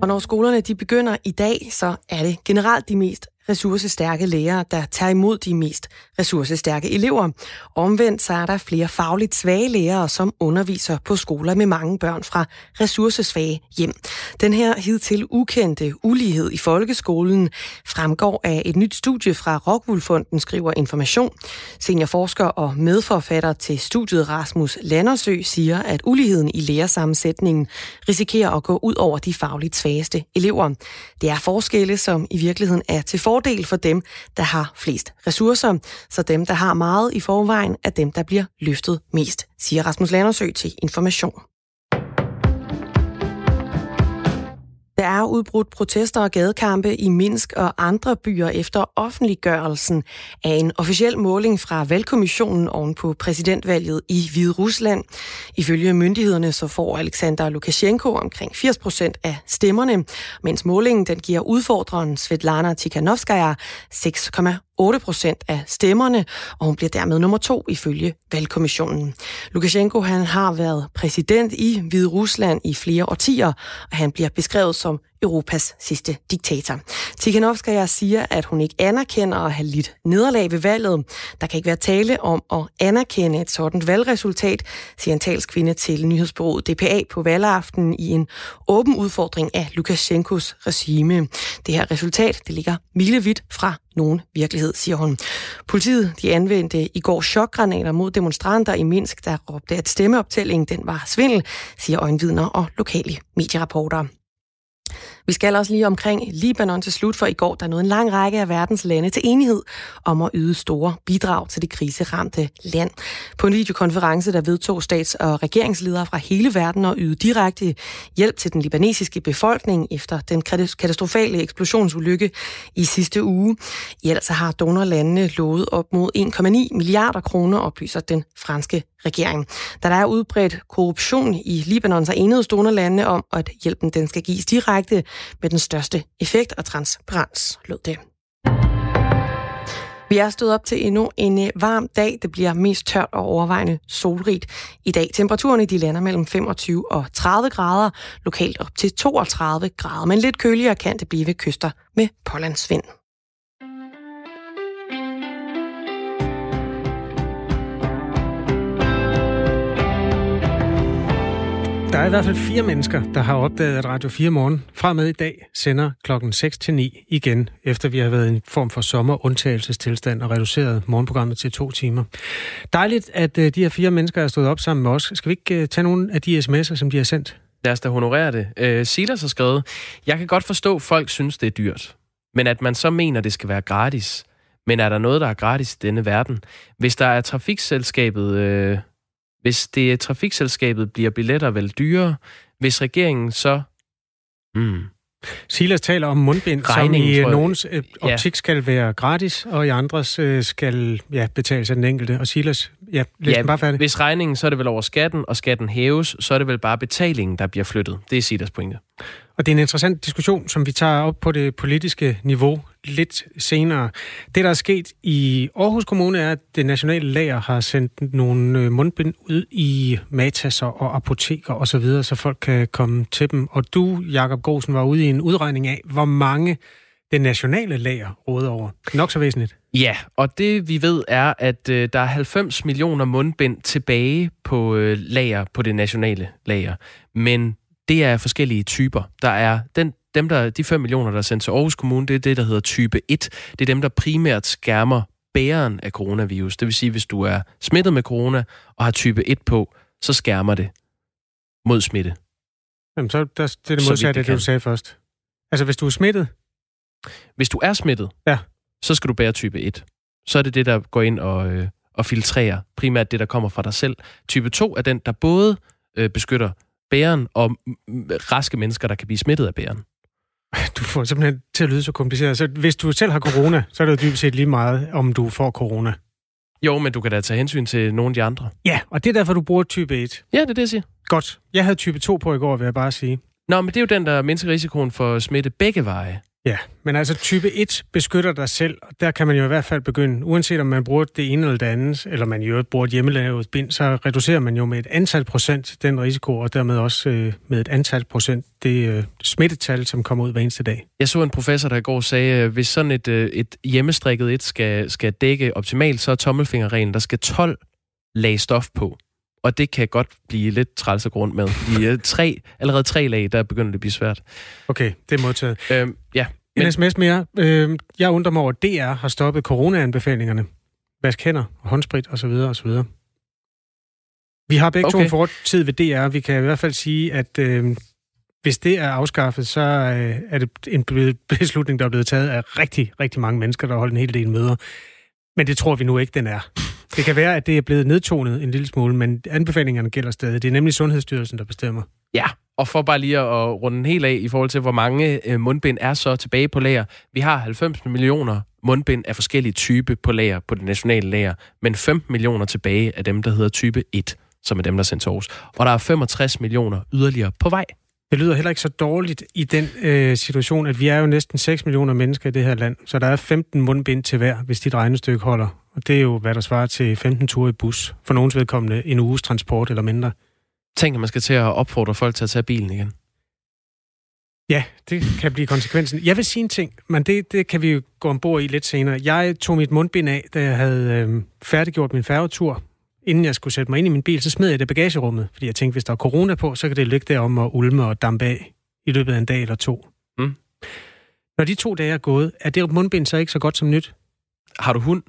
Og når skolerne de begynder i dag, så er det generelt de mest ressourcestærke lærere, der tager imod de mest ressourcestærke elever. Omvendt så er der flere fagligt svage lærere, som underviser på skoler med mange børn fra ressourcesvage hjem. Den her hidtil ukendte ulighed i folkeskolen fremgår af et nyt studie fra Rockwoolfonden, skriver Information. Seniorforsker og medforfatter til studiet Rasmus Landersø siger, at uligheden i lærersammensætningen risikerer at gå ud over de fagligt svageste elever. Det er forskelle, som i virkeligheden er til for fordel for dem, der har flest ressourcer, så dem, der har meget i forvejen, er dem, der bliver løftet mest, siger Rasmus Landersø til Information. Der er udbrudt protester og gadekampe i Minsk og andre byer efter offentliggørelsen af en officiel måling fra valgkommissionen oven på præsidentvalget i Hvide Rusland. Ifølge myndighederne så får Alexander Lukashenko omkring 80 procent af stemmerne, mens målingen den giver udfordreren Svetlana Tikhanovskaya 8 procent af stemmerne, og hun bliver dermed nummer to ifølge valgkommissionen. Lukashenko han har været præsident i Hvide Rusland i flere årtier, og han bliver beskrevet som Europas sidste diktator. Tikhanovskaya siger, at hun ikke anerkender at have lidt nederlag ved valget. Der kan ikke være tale om at anerkende et sådan valgresultat, siger en talskvinde til nyhedsbureauet DPA på valgaften i en åben udfordring af Lukashenkos regime. Det her resultat det ligger milevidt fra nogen virkelighed, siger hun. Politiet de anvendte i går chokgranater mod demonstranter i Minsk, der råbte, at stemmeoptællingen den var svindel, siger øjenvidner og lokale medierapporter. Vi skal også lige omkring Libanon til slut, for i går der nåede en lang række af verdens lande til enighed om at yde store bidrag til det kriseramte land. På en videokonference, der vedtog stats- og regeringsledere fra hele verden at yde direkte hjælp til den libanesiske befolkning efter den katastrofale eksplosionsulykke i sidste uge. I alt så har donorlandene lovet op mod 1,9 milliarder kroner, oplyser den franske regering. Da der er udbredt korruption i Libanon, så enede donorlandene om, at hjælpen den skal gives direkte med den største effekt og transparens, lød det. Vi er stået op til endnu en øh, varm dag. Det bliver mest tørt og overvejende solrigt i dag. Temperaturen de lander mellem 25 og 30 grader, lokalt op til 32 grader. Men lidt køligere kan det blive ved kyster med pålandsvind. Der er i hvert fald fire mennesker, der har opdaget, at Radio 4 Morgen fra med i dag sender klokken 6 til 9 igen, efter vi har været i en form for sommerundtagelsestilstand og reduceret morgenprogrammet til to timer. Dejligt, at øh, de her fire mennesker er stået op sammen med os. Skal vi ikke øh, tage nogle af de sms'er, som de har sendt? Lad os da honorere det. Uh, Silas har skrevet, jeg kan godt forstå, at folk synes, det er dyrt. Men at man så mener, det skal være gratis. Men er der noget, der er gratis i denne verden? Hvis der er trafikselskabet... Uh hvis det trafikselskabet, bliver billetter vel dyrere. Hvis regeringen så... Hmm. Silas taler om mundbind, Regning, som i nogens øh, optik ja. skal være gratis, og i andres øh, skal ja, betales af den enkelte. Og Silas, ja, ja, bare færdig. Hvis regningen, så er det vel over skatten, og skatten hæves, så er det vel bare betalingen, der bliver flyttet. Det er Silas pointe. Og det er en interessant diskussion, som vi tager op på det politiske niveau lidt senere. Det, der er sket i Aarhus Kommune, er, at det nationale lager har sendt nogle øh, mundbind ud i matasser og apoteker osv., så, videre, så folk kan komme til dem. Og du, Jakob Grosen, var ude i en udregning af, hvor mange det nationale lager råder over. Nok så væsentligt. Ja, og det vi ved er, at øh, der er 90 millioner mundbind tilbage på øh, lager på det nationale lager. Men det er forskellige typer. Der er den, dem, der, de 5 millioner, der er sendt til Aarhus Kommune, det er det, der hedder type 1. Det er dem, der primært skærmer bæren af coronavirus. Det vil sige, hvis du er smittet med corona og har type 1 på, så skærmer det mod smitte. Jamen, så der, det er det modsatte af det, du sagde først. Altså, hvis du er smittet? Hvis du er smittet, ja. så skal du bære type 1. Så er det det, der går ind og, øh, og filtrerer primært det, der kommer fra dig selv. Type 2 er den, der både øh, beskytter bæren og raske mennesker, der kan blive smittet af bæren. Du får simpelthen til at lyde så kompliceret. Så hvis du selv har corona, så er det jo dybest set lige meget, om du får corona. Jo, men du kan da tage hensyn til nogle af de andre. Ja, og det er derfor, du bruger type 1. Ja, det er det, jeg siger. Godt. Jeg havde type 2 på i går, vil jeg bare sige. Nå, men det er jo den, der mindsker risikoen for smitte begge veje. Ja, men altså type 1 beskytter dig selv, og der kan man jo i hvert fald begynde, uanset om man bruger det ene eller det andet, eller man jo bruger et hjemmelavet bind, så reducerer man jo med et antal procent den risiko, og dermed også øh, med et antal procent det øh, smittetal, som kommer ud hver eneste dag. Jeg så en professor, der i går sagde, at hvis sådan et, øh, et hjemmestrikket et skal, skal dække optimalt, så er tommelfingerreglen, der skal 12 lag stof på. Og det kan godt blive lidt træls at gå rundt med. I øh, tre, allerede tre lag, der begynder det at blive svært. Okay, det er modtaget. Øhm, ja. Men... En sms mere. Øh, jeg undrer mig over, at DR har stoppet coronaanbefalingerne. Vask hænder, håndsprit osv. osv. Vi har begge okay. to en fortid ved DR. Vi kan i hvert fald sige, at øh, hvis det er afskaffet, så øh, er det en beslutning, der er blevet taget af rigtig, rigtig mange mennesker, der har holdt en hel del møder. Men det tror vi nu ikke, den er. Det kan være, at det er blevet nedtonet en lille smule, men anbefalingerne gælder stadig. Det er nemlig Sundhedsstyrelsen, der bestemmer. Ja, og for bare lige at runde helt af i forhold til, hvor mange øh, mundbind er så tilbage på lager. Vi har 90 millioner mundbind af forskellige type på lager på det nationale lager, men 15 millioner tilbage af dem, der hedder type 1, som er dem, der sendt til Aarhus. Og der er 65 millioner yderligere på vej. Det lyder heller ikke så dårligt i den øh, situation, at vi er jo næsten 6 millioner mennesker i det her land, så der er 15 mundbind til hver, hvis dit regnestykke holder. Og det er jo, hvad der svarer til 15 ture i bus. For nogens vedkommende en uges transport eller mindre. Tænk, at man skal til at opfordre folk til at tage bilen igen. Ja, det kan blive konsekvensen. Jeg vil sige en ting, men det, det kan vi jo gå ombord i lidt senere. Jeg tog mit mundbind af, da jeg havde øh, færdiggjort min færgetur. Inden jeg skulle sætte mig ind i min bil, så smed jeg det i bagagerummet, fordi jeg tænkte, hvis der er corona på, så kan det ligge derom og ulme og dampe af i løbet af en dag eller to. Mm. Når de to dage er gået, er det mundbind så ikke så godt som nyt? Har du hund?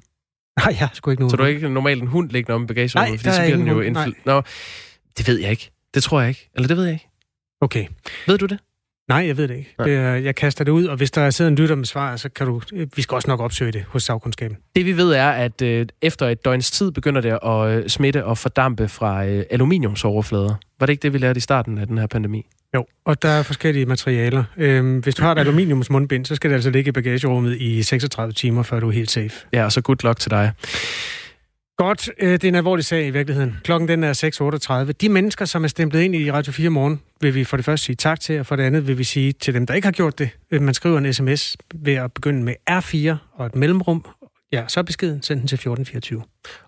Nej, jeg har sgu ikke nogen. Så du har ikke normalt en hund liggende om i bagagerummet? Nej, fordi så bliver den jo infl- Nå, det ved jeg ikke. Det tror jeg ikke. Eller det ved jeg ikke. Okay. Ved du det? Nej, jeg ved det ikke. Det er, jeg kaster det ud, og hvis der sidder en lytter med svar, så kan du... Vi skal også nok opsøge det hos sagkundskaben. Det vi ved er, at øh, efter et døgns tid begynder det at øh, smitte og fordampe fra øh, aluminiumsoverflader. Var det ikke det, vi lærte i starten af den her pandemi? Jo, og der er forskellige materialer. Øhm, hvis du har et aluminiumsmundbind, så skal det altså ligge i bagagerummet i 36 timer, før du er helt safe. Ja, og så good luck til dig. Godt, øh, det er en alvorlig sag i virkeligheden. Klokken den er 6.38. De mennesker, som er stemplet ind i Radio 4 morgen, vil vi for det første sige tak til, og for det andet vil vi sige til dem, der ikke har gjort det, at man skriver en sms ved at begynde med R4 og et mellemrum. Ja, så er beskeden sendt den til 1424.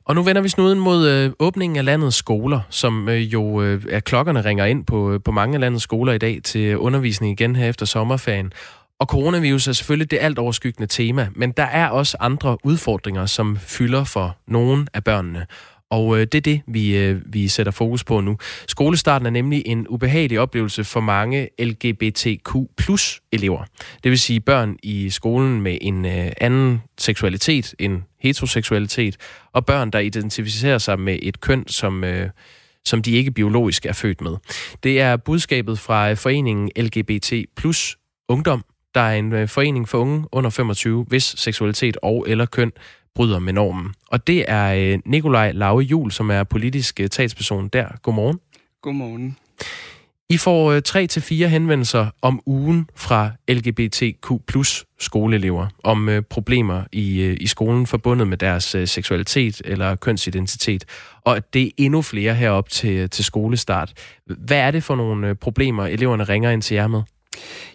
Og nu vender vi snuden mod øh, åbningen af landets skoler, som øh, jo øh, er klokkerne ringer ind på, øh, på mange af landets skoler i dag til undervisning igen her efter sommerferien. Og coronavirus er selvfølgelig det alt overskyggende tema, men der er også andre udfordringer, som fylder for nogle af børnene. Og øh, det er det, vi, øh, vi sætter fokus på nu. Skolestarten er nemlig en ubehagelig oplevelse for mange LGBTQ plus elever. Det vil sige børn i skolen med en øh, anden seksualitet end heteroseksualitet, og børn, der identificerer sig med et køn, som... Øh, som de ikke biologisk er født med. Det er budskabet fra øh, foreningen LGBT plus Ungdom, der er en øh, forening for unge under 25, hvis seksualitet og eller køn bryder med normen. Og det er øh, Nikolaj Lauge Jul, som er politisk øh, talsperson der. Godmorgen. Godmorgen. I får tre til fire henvendelser om ugen fra LGBTQ plus skoleelever om øh, problemer i, øh, i skolen forbundet med deres øh, seksualitet eller kønsidentitet. Og det er endnu flere herop til, til skolestart. Hvad er det for nogle problemer, eleverne ringer ind til jer med?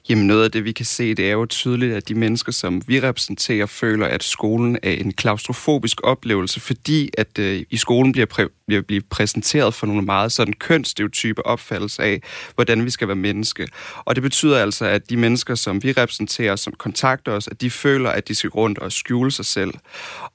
Jamen noget af det, vi kan se, det er jo tydeligt, at de mennesker, som vi repræsenterer, føler, at skolen er en klaustrofobisk oplevelse, fordi at øh, i skolen bliver, præ- bliver, bliver præsenteret for nogle meget sådan kønsstereotype opfattelser af, hvordan vi skal være menneske. Og det betyder altså, at de mennesker, som vi repræsenterer, som kontakter os, at de føler, at de skal rundt og skjule sig selv.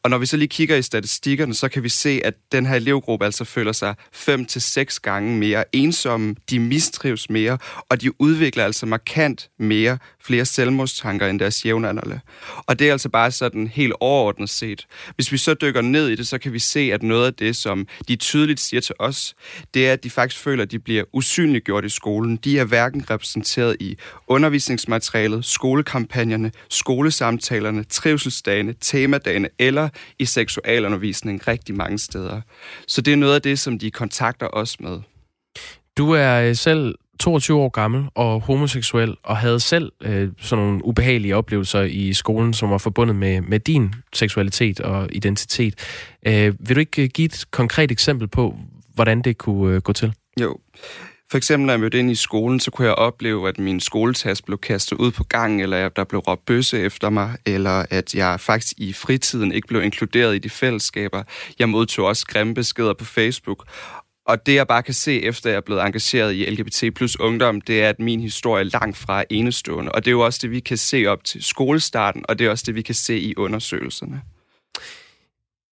Og når vi så lige kigger i statistikkerne, så kan vi se, at den her elevgruppe altså føler sig fem til seks gange mere ensomme, de mistrives mere, og de udvikler altså markant mere flere selvmordstanker end deres jævnaldrende. Og det er altså bare sådan helt overordnet set. Hvis vi så dykker ned i det, så kan vi se, at noget af det, som de tydeligt siger til os, det er, at de faktisk føler, at de bliver usynliggjort i skolen. De er hverken repræsenteret i undervisningsmaterialet, skolekampagnerne, skolesamtalerne, trivselsdagene, temadagene eller i seksualundervisning rigtig mange steder. Så det er noget af det, som de kontakter os med. Du er øh, selv 22 år gammel og homoseksuel, og havde selv øh, sådan nogle ubehagelige oplevelser i skolen, som var forbundet med, med din seksualitet og identitet. Øh, vil du ikke øh, give et konkret eksempel på, hvordan det kunne øh, gå til? Jo. For eksempel, når jeg mødte ind i skolen, så kunne jeg opleve, at min skoletaske blev kastet ud på gangen, eller at der blev råbt bøsse efter mig, eller at jeg faktisk i fritiden ikke blev inkluderet i de fællesskaber. Jeg modtog også grimme beskeder på Facebook. Og det, jeg bare kan se, efter jeg er blevet engageret i LGBT plus ungdom, det er, at min historie langt fra er enestående. Og det er jo også det, vi kan se op til skolestarten, og det er også det, vi kan se i undersøgelserne.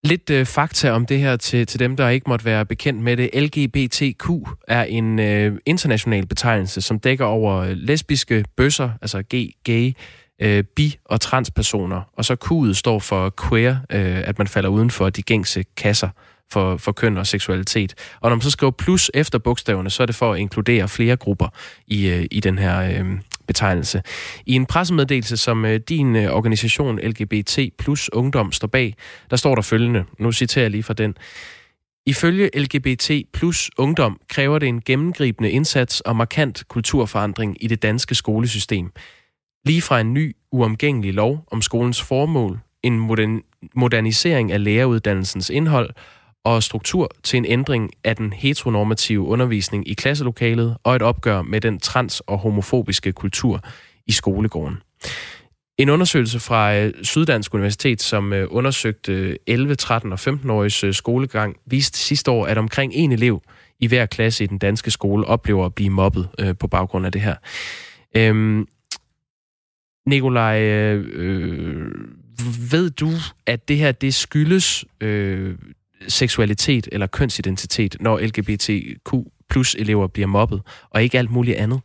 Lidt øh, fakta om det her til, til dem, der ikke måtte være bekendt med det. LGBTQ er en øh, international betegnelse, som dækker over øh, lesbiske bøsser, altså G, gay, øh, bi- og transpersoner. Og så Q'et står for queer, øh, at man falder uden for de gængse kasser for, for køn og seksualitet. Og når man så skriver plus efter bogstaverne, så er det for at inkludere flere grupper i, øh, i den her øh, betegnelse. I en pressemeddelelse, som øh, din øh, organisation LGBT plus Ungdom står bag, der står der følgende, nu citerer jeg lige fra den. Ifølge LGBT plus Ungdom kræver det en gennemgribende indsats og markant kulturforandring i det danske skolesystem. Lige fra en ny, uomgængelig lov om skolens formål, en modern, modernisering af læreruddannelsens indhold og struktur til en ændring af den heteronormative undervisning i klasselokalet og et opgør med den trans- og homofobiske kultur i skolegården. En undersøgelse fra øh, Syddansk Universitet, som øh, undersøgte øh, 11, 13 og 15-åriges skolegang, viste sidste år, at omkring en elev i hver klasse i den danske skole oplever at blive mobbet på baggrund af det her. Øhm, Nikolaj, øh, ved du, at det her det skyldes øh, seksualitet eller kønsidentitet, når LGBTQ plus elever bliver mobbet, og ikke alt muligt andet?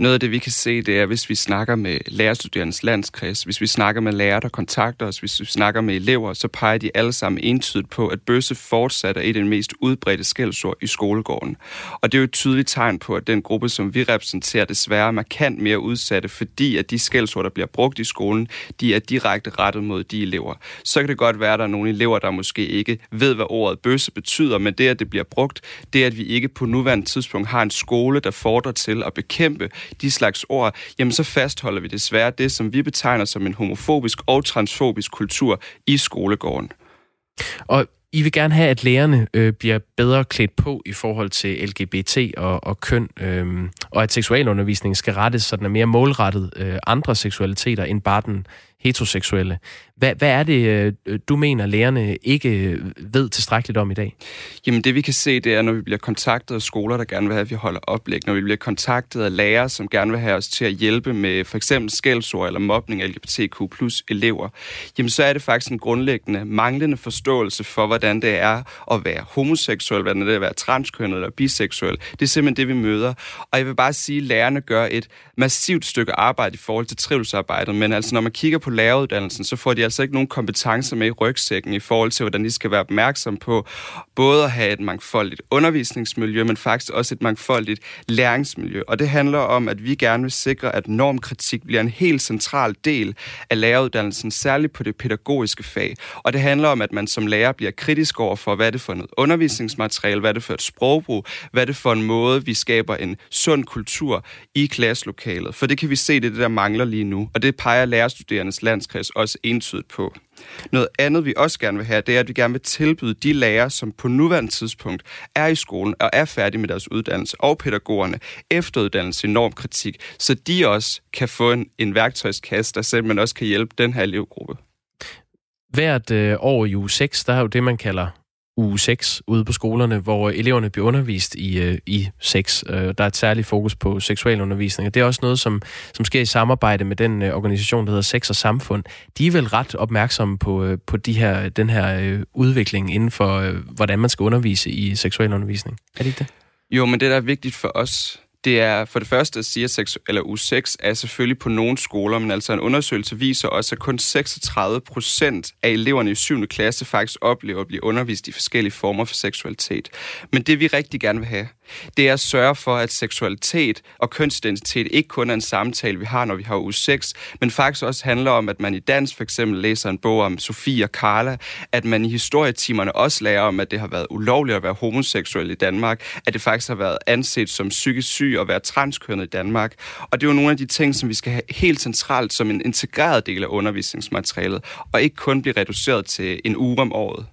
Noget af det, vi kan se, det er, hvis vi snakker med lærerstuderendes landskreds, hvis vi snakker med lærere, der kontakter os, hvis vi snakker med elever, så peger de alle sammen entydigt på, at bøsse fortsat er et af de mest udbredte skældsord i skolegården. Og det er jo et tydeligt tegn på, at den gruppe, som vi repræsenterer, desværre er markant mere udsatte, fordi at de skældsord, der bliver brugt i skolen, de er direkte rettet mod de elever. Så kan det godt være, at der er nogle elever, der måske ikke ved, hvad ordet bøsse betyder, men det, at det bliver brugt, det er, at vi ikke på nuværende tidspunkt har en skole, der fordrer til at bekæmpe de slags ord, jamen så fastholder vi desværre det, som vi betegner som en homofobisk og transfobisk kultur i skolegården. Og I vil gerne have, at lærerne øh, bliver bedre klædt på i forhold til LGBT og, og køn, øh, og at seksualundervisningen skal rettes, så den er mere målrettet øh, andre seksualiteter end bare den heteroseksuelle. Hvad, hvad er det, øh, du mener, lærerne ikke øh, ved tilstrækkeligt om i dag? Jamen det vi kan se, det er, når vi bliver kontaktet af skoler, der gerne vil have, at vi holder oplæg. Når vi bliver kontaktet af lærere, som gerne vil have os til at hjælpe med for eksempel skældsord eller mobning af LGBTQ plus elever. Jamen så er det faktisk en grundlæggende manglende forståelse for, hvordan det er at være homoseksuel, hvordan det er at være transkønnet eller biseksuel. Det er simpelthen det, vi møder. Og jeg vil bare sige, at lærerne gør et massivt stykke arbejde i forhold til trivselsarbejdet, men altså når man kigger på læreruddannelsen, så får de altså ikke nogen kompetencer med i rygsækken i forhold til, hvordan de skal være opmærksom på både at have et mangfoldigt undervisningsmiljø, men faktisk også et mangfoldigt læringsmiljø. Og det handler om, at vi gerne vil sikre, at normkritik bliver en helt central del af læreruddannelsen, særligt på det pædagogiske fag. Og det handler om, at man som lærer bliver kritisk over for, hvad er det for noget undervisningsmateriale, hvad er det for et sprogbrug, hvad er det for en måde, vi skaber en sund kultur i klasselokalet. For det kan vi se, det er det, der mangler lige nu. Og det peger lærerstuderendes landskreds også entydigt på. Noget andet, vi også gerne vil have, det er, at vi gerne vil tilbyde de lærere, som på nuværende tidspunkt er i skolen og er færdige med deres uddannelse, og pædagogerne efteruddannelse enorm kritik, så de også kan få en, en værktøjskasse, der simpelthen også kan hjælpe den her elevgruppe. Hvert øh, år i uge 6, der er jo det, man kalder uge 6 ude på skolerne, hvor eleverne bliver undervist i, øh, i sex. Øh, der er et særligt fokus på seksualundervisning, og det er også noget, som, som sker i samarbejde med den øh, organisation, der hedder Sex og Samfund. De er vel ret opmærksomme på, øh, på de her, den her øh, udvikling inden for, øh, hvordan man skal undervise i seksualundervisning. Er det ikke det? Jo, men det, der er vigtigt for os, det er for det første at sige, at sex, eller u 6 er selvfølgelig på nogle skoler, men altså en undersøgelse viser også, at kun 36 procent af eleverne i 7. klasse faktisk oplever at blive undervist i forskellige former for seksualitet. Men det vi rigtig gerne vil have, det er at sørge for, at seksualitet og kønsidentitet ikke kun er en samtale, vi har, når vi har u 6, men faktisk også handler om, at man i dans for eksempel læser en bog om Sofie og Carla, at man i historietimerne også lærer om, at det har været ulovligt at være homoseksuel i Danmark, at det faktisk har været anset som psykisk syg at være transkønnet i Danmark. Og det er jo nogle af de ting, som vi skal have helt centralt som en integreret del af undervisningsmaterialet, og ikke kun blive reduceret til en uge om året.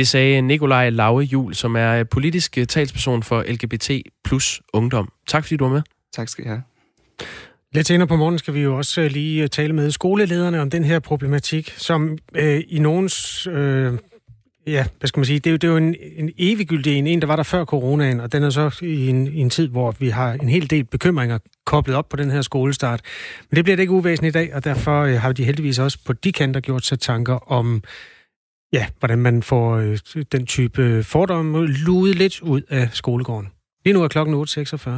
Det sagde Nikolaj Lauge Jul, som er politisk talsperson for LGBT plus ungdom. Tak fordi du var med. Tak skal I have. Lidt senere på morgen skal vi jo også øh, lige tale med skolelederne om den her problematik, som øh, i nogens... Øh, ja, hvad skal man sige? Det er jo, det er jo en, en eviggyldig en, en, der var der før coronaen, og den er så i en, i en tid, hvor vi har en hel del bekymringer koblet op på den her skolestart. Men det bliver det ikke uvæsentligt i dag, og derfor øh, har de heldigvis også på de kanter gjort sig tanker om ja, hvordan man får øh, den type fordomme luet lidt ud af skolegården. Lige nu er klokken 8.46.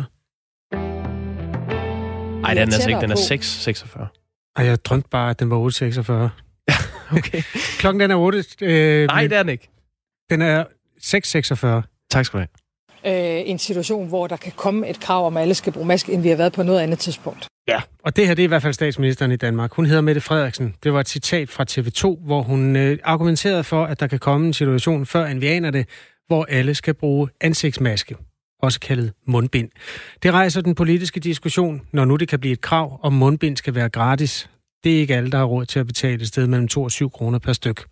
Nej, den er altså ikke. Den er 6.46. Ej, jeg drømte bare, at den var 8.46. okay. klokken den er 8. Øh, Nej, det er den ikke. Den er 6.46. Tak skal du have øh, en situation, hvor der kan komme et krav om, at alle skal bruge maske, end vi har været på noget andet tidspunkt. Ja, og det her det er i hvert fald statsministeren i Danmark. Hun hedder Mette Frederiksen. Det var et citat fra TV2, hvor hun øh, argumenterede for, at der kan komme en situation, før end vi aner det, hvor alle skal bruge ansigtsmaske også kaldet mundbind. Det rejser den politiske diskussion, når nu det kan blive et krav, om mundbind skal være gratis. Det er ikke alle, der har råd til at betale et sted mellem 2 og 7 kroner per styk.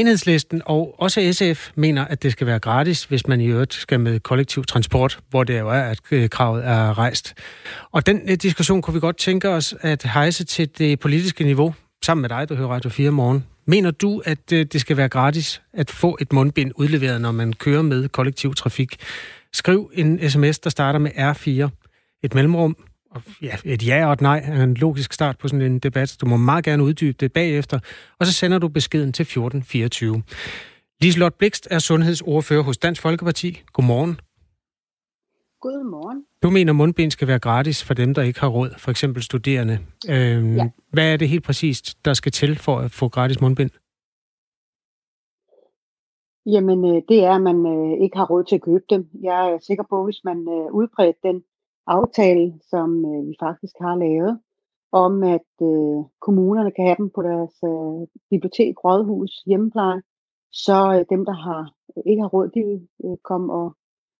Enhedslisten og også SF mener, at det skal være gratis, hvis man i øvrigt skal med kollektiv transport, hvor det jo er, at øh, kravet er rejst. Og den øh, diskussion kunne vi godt tænke os at hejse til det politiske niveau, sammen med dig, der hører Radio 4 morgen. Mener du, at øh, det skal være gratis at få et mundbind udleveret, når man kører med kollektiv trafik? Skriv en sms, der starter med R4, et mellemrum, ja, et ja og et nej er en logisk start på sådan en debat. Du må meget gerne uddybe det bagefter, og så sender du beskeden til 1424. Liselot Blikst er sundhedsordfører hos Dansk Folkeparti. Godmorgen. Godmorgen. Du mener, at mundbind skal være gratis for dem, der ikke har råd, for eksempel studerende. Øhm, ja. Hvad er det helt præcist, der skal til for at få gratis mundbind? Jamen, øh, det er, at man øh, ikke har råd til at købe dem. Jeg er sikker på, at hvis man øh, udbredt den aftale, som øh, vi faktisk har lavet, om at øh, kommunerne kan have dem på deres øh, bibliotek, rådhus, hjemmepleje, så øh, dem, der har øh, ikke har råd, de vil øh, komme og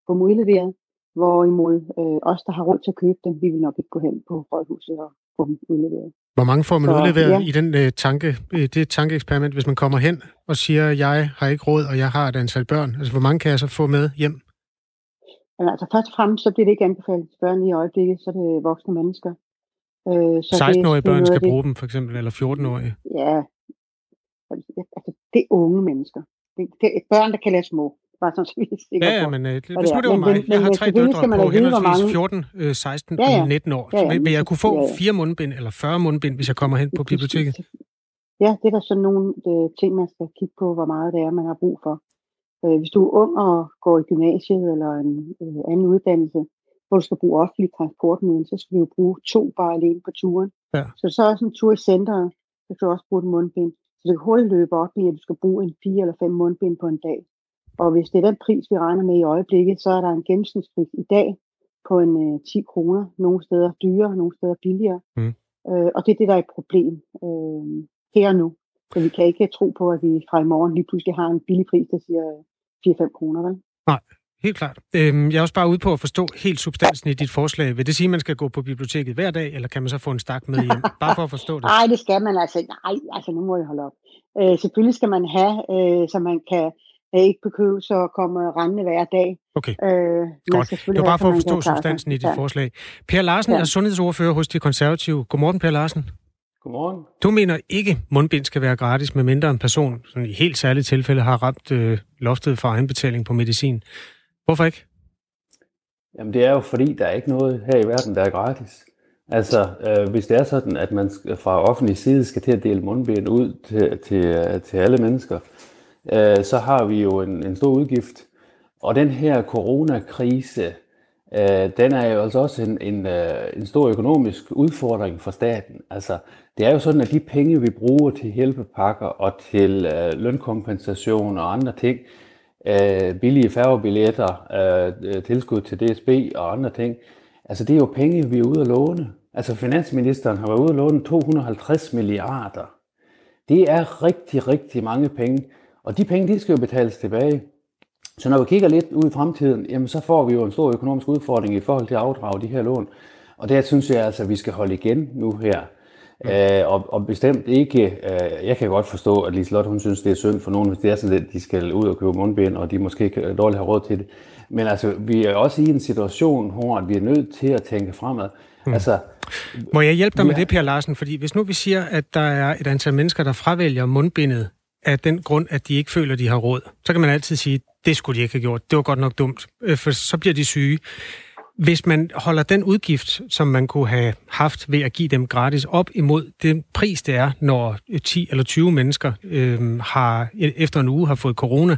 få dem udleveret, hvorimod øh, os, der har råd til at købe dem, vi vil nok ikke gå hen på rådhuset og få dem udleveret. Hvor mange får man så, udleveret ja. i den øh, tanke, øh, det tankeeksperiment, hvis man kommer hen og siger, jeg har ikke råd, og jeg har et antal børn? Altså, hvor mange kan jeg så få med hjem? Men altså først og fremmest, så bliver det ikke anbefalet til børn i øjeblikket, så er det voksne mennesker. Øh, så 16-årige børn skal det, bruge dem, for eksempel, eller 14-årige? Ja, altså det er unge mennesker. Det, det er børn, der kan lade små. Bare sådan, så vi er ja, ja, men øh, nu det var mig, men, jeg har tre døtre på henholdsvis 14, 16 ja, ja. og 19 år. Ja, ja, vil jeg kunne få ja, ja. fire mundbind eller 40 mundbind, hvis jeg kommer hen på biblioteket? Ja, det er der sådan nogle øh, ting, man skal kigge på, hvor meget det er, man har brug for. Øh, hvis du er ung og går i gymnasiet eller en øh, anden uddannelse, hvor du skal bruge offentlig transportmiddel, så skal du jo bruge to bare alene på turen. Ja. Så så er sådan en tur i centret, så skal du også bruge et mundbind. Så det kan hurtigt løbe op i, at du skal bruge en fire eller fem mundbind på en dag. Og hvis det er den pris, vi regner med i øjeblikket, så er der en gennemsnitspris i dag på en øh, 10 kroner. Nogle steder dyrere, nogle steder billigere. Mm. Øh, og det er det, der er et problem øh, her nu. Så vi kan ikke tro på, at vi fra i morgen lige pludselig har en billig pris, der siger 4-5 kroner, vel? Nej. helt klart. Øhm, jeg er også bare ude på at forstå helt substansen i dit forslag. Vil det sige, at man skal gå på biblioteket hver dag, eller kan man så få en stak med hjem? Bare for at forstå det. Nej, det skal man altså. Nej, altså nu må jeg holde op. Øh, selvfølgelig skal man have, øh, så man kan øh, ikke behøve så komme rendende hver dag. Okay, øh, godt. Det var bare for at forstå substansen i dit ja. forslag. Per Larsen ja. er sundhedsordfører hos De Konservative. Godmorgen, Per Larsen. Godmorgen. Du mener ikke, at mundbind skal være gratis, medmindre en person sådan i helt særlige tilfælde har ramt øh, loftet for egenbetaling på medicin. Hvorfor ikke? Jamen det er jo fordi, der er ikke noget her i verden, der er gratis. Altså, øh, hvis det er sådan, at man fra offentlig side skal til at dele mundbind ud til, til, til alle mennesker, øh, så har vi jo en, en stor udgift. Og den her coronakrise, øh, den er jo altså også en, en, øh, en stor økonomisk udfordring for staten. Altså, det er jo sådan, at de penge, vi bruger til hjælpepakker og til øh, lønkompensation og andre ting, øh, billige færgebilletter, øh, øh tilskud til DSB og andre ting, altså det er jo penge, vi er ude at låne. Altså finansministeren har været ude at låne 250 milliarder. Det er rigtig, rigtig mange penge, og de penge, de skal jo betales tilbage. Så når vi kigger lidt ud i fremtiden, jamen så får vi jo en stor økonomisk udfordring i forhold til at afdrage de her lån. Og der synes jeg altså, at vi skal holde igen nu her. Ja. Øh, og, og bestemt ikke, øh, jeg kan godt forstå, at Liselotte hun synes, det er synd for nogen, hvis det er sådan, at de skal ud og købe mundbind, og de måske kan dårligt have råd til det. Men altså, vi er også i en situation, hvor vi er nødt til at tænke fremad. Mm. Altså, Må jeg hjælpe dig med det, Per Larsen? Fordi hvis nu vi siger, at der er et antal mennesker, der fravælger mundbindet af den grund, at de ikke føler, at de har råd, så kan man altid sige, det skulle de ikke have gjort. Det var godt nok dumt, øh, for så bliver de syge. Hvis man holder den udgift, som man kunne have haft ved at give dem gratis, op imod den pris, det er, når 10 eller 20 mennesker øh, har efter en uge har fået corona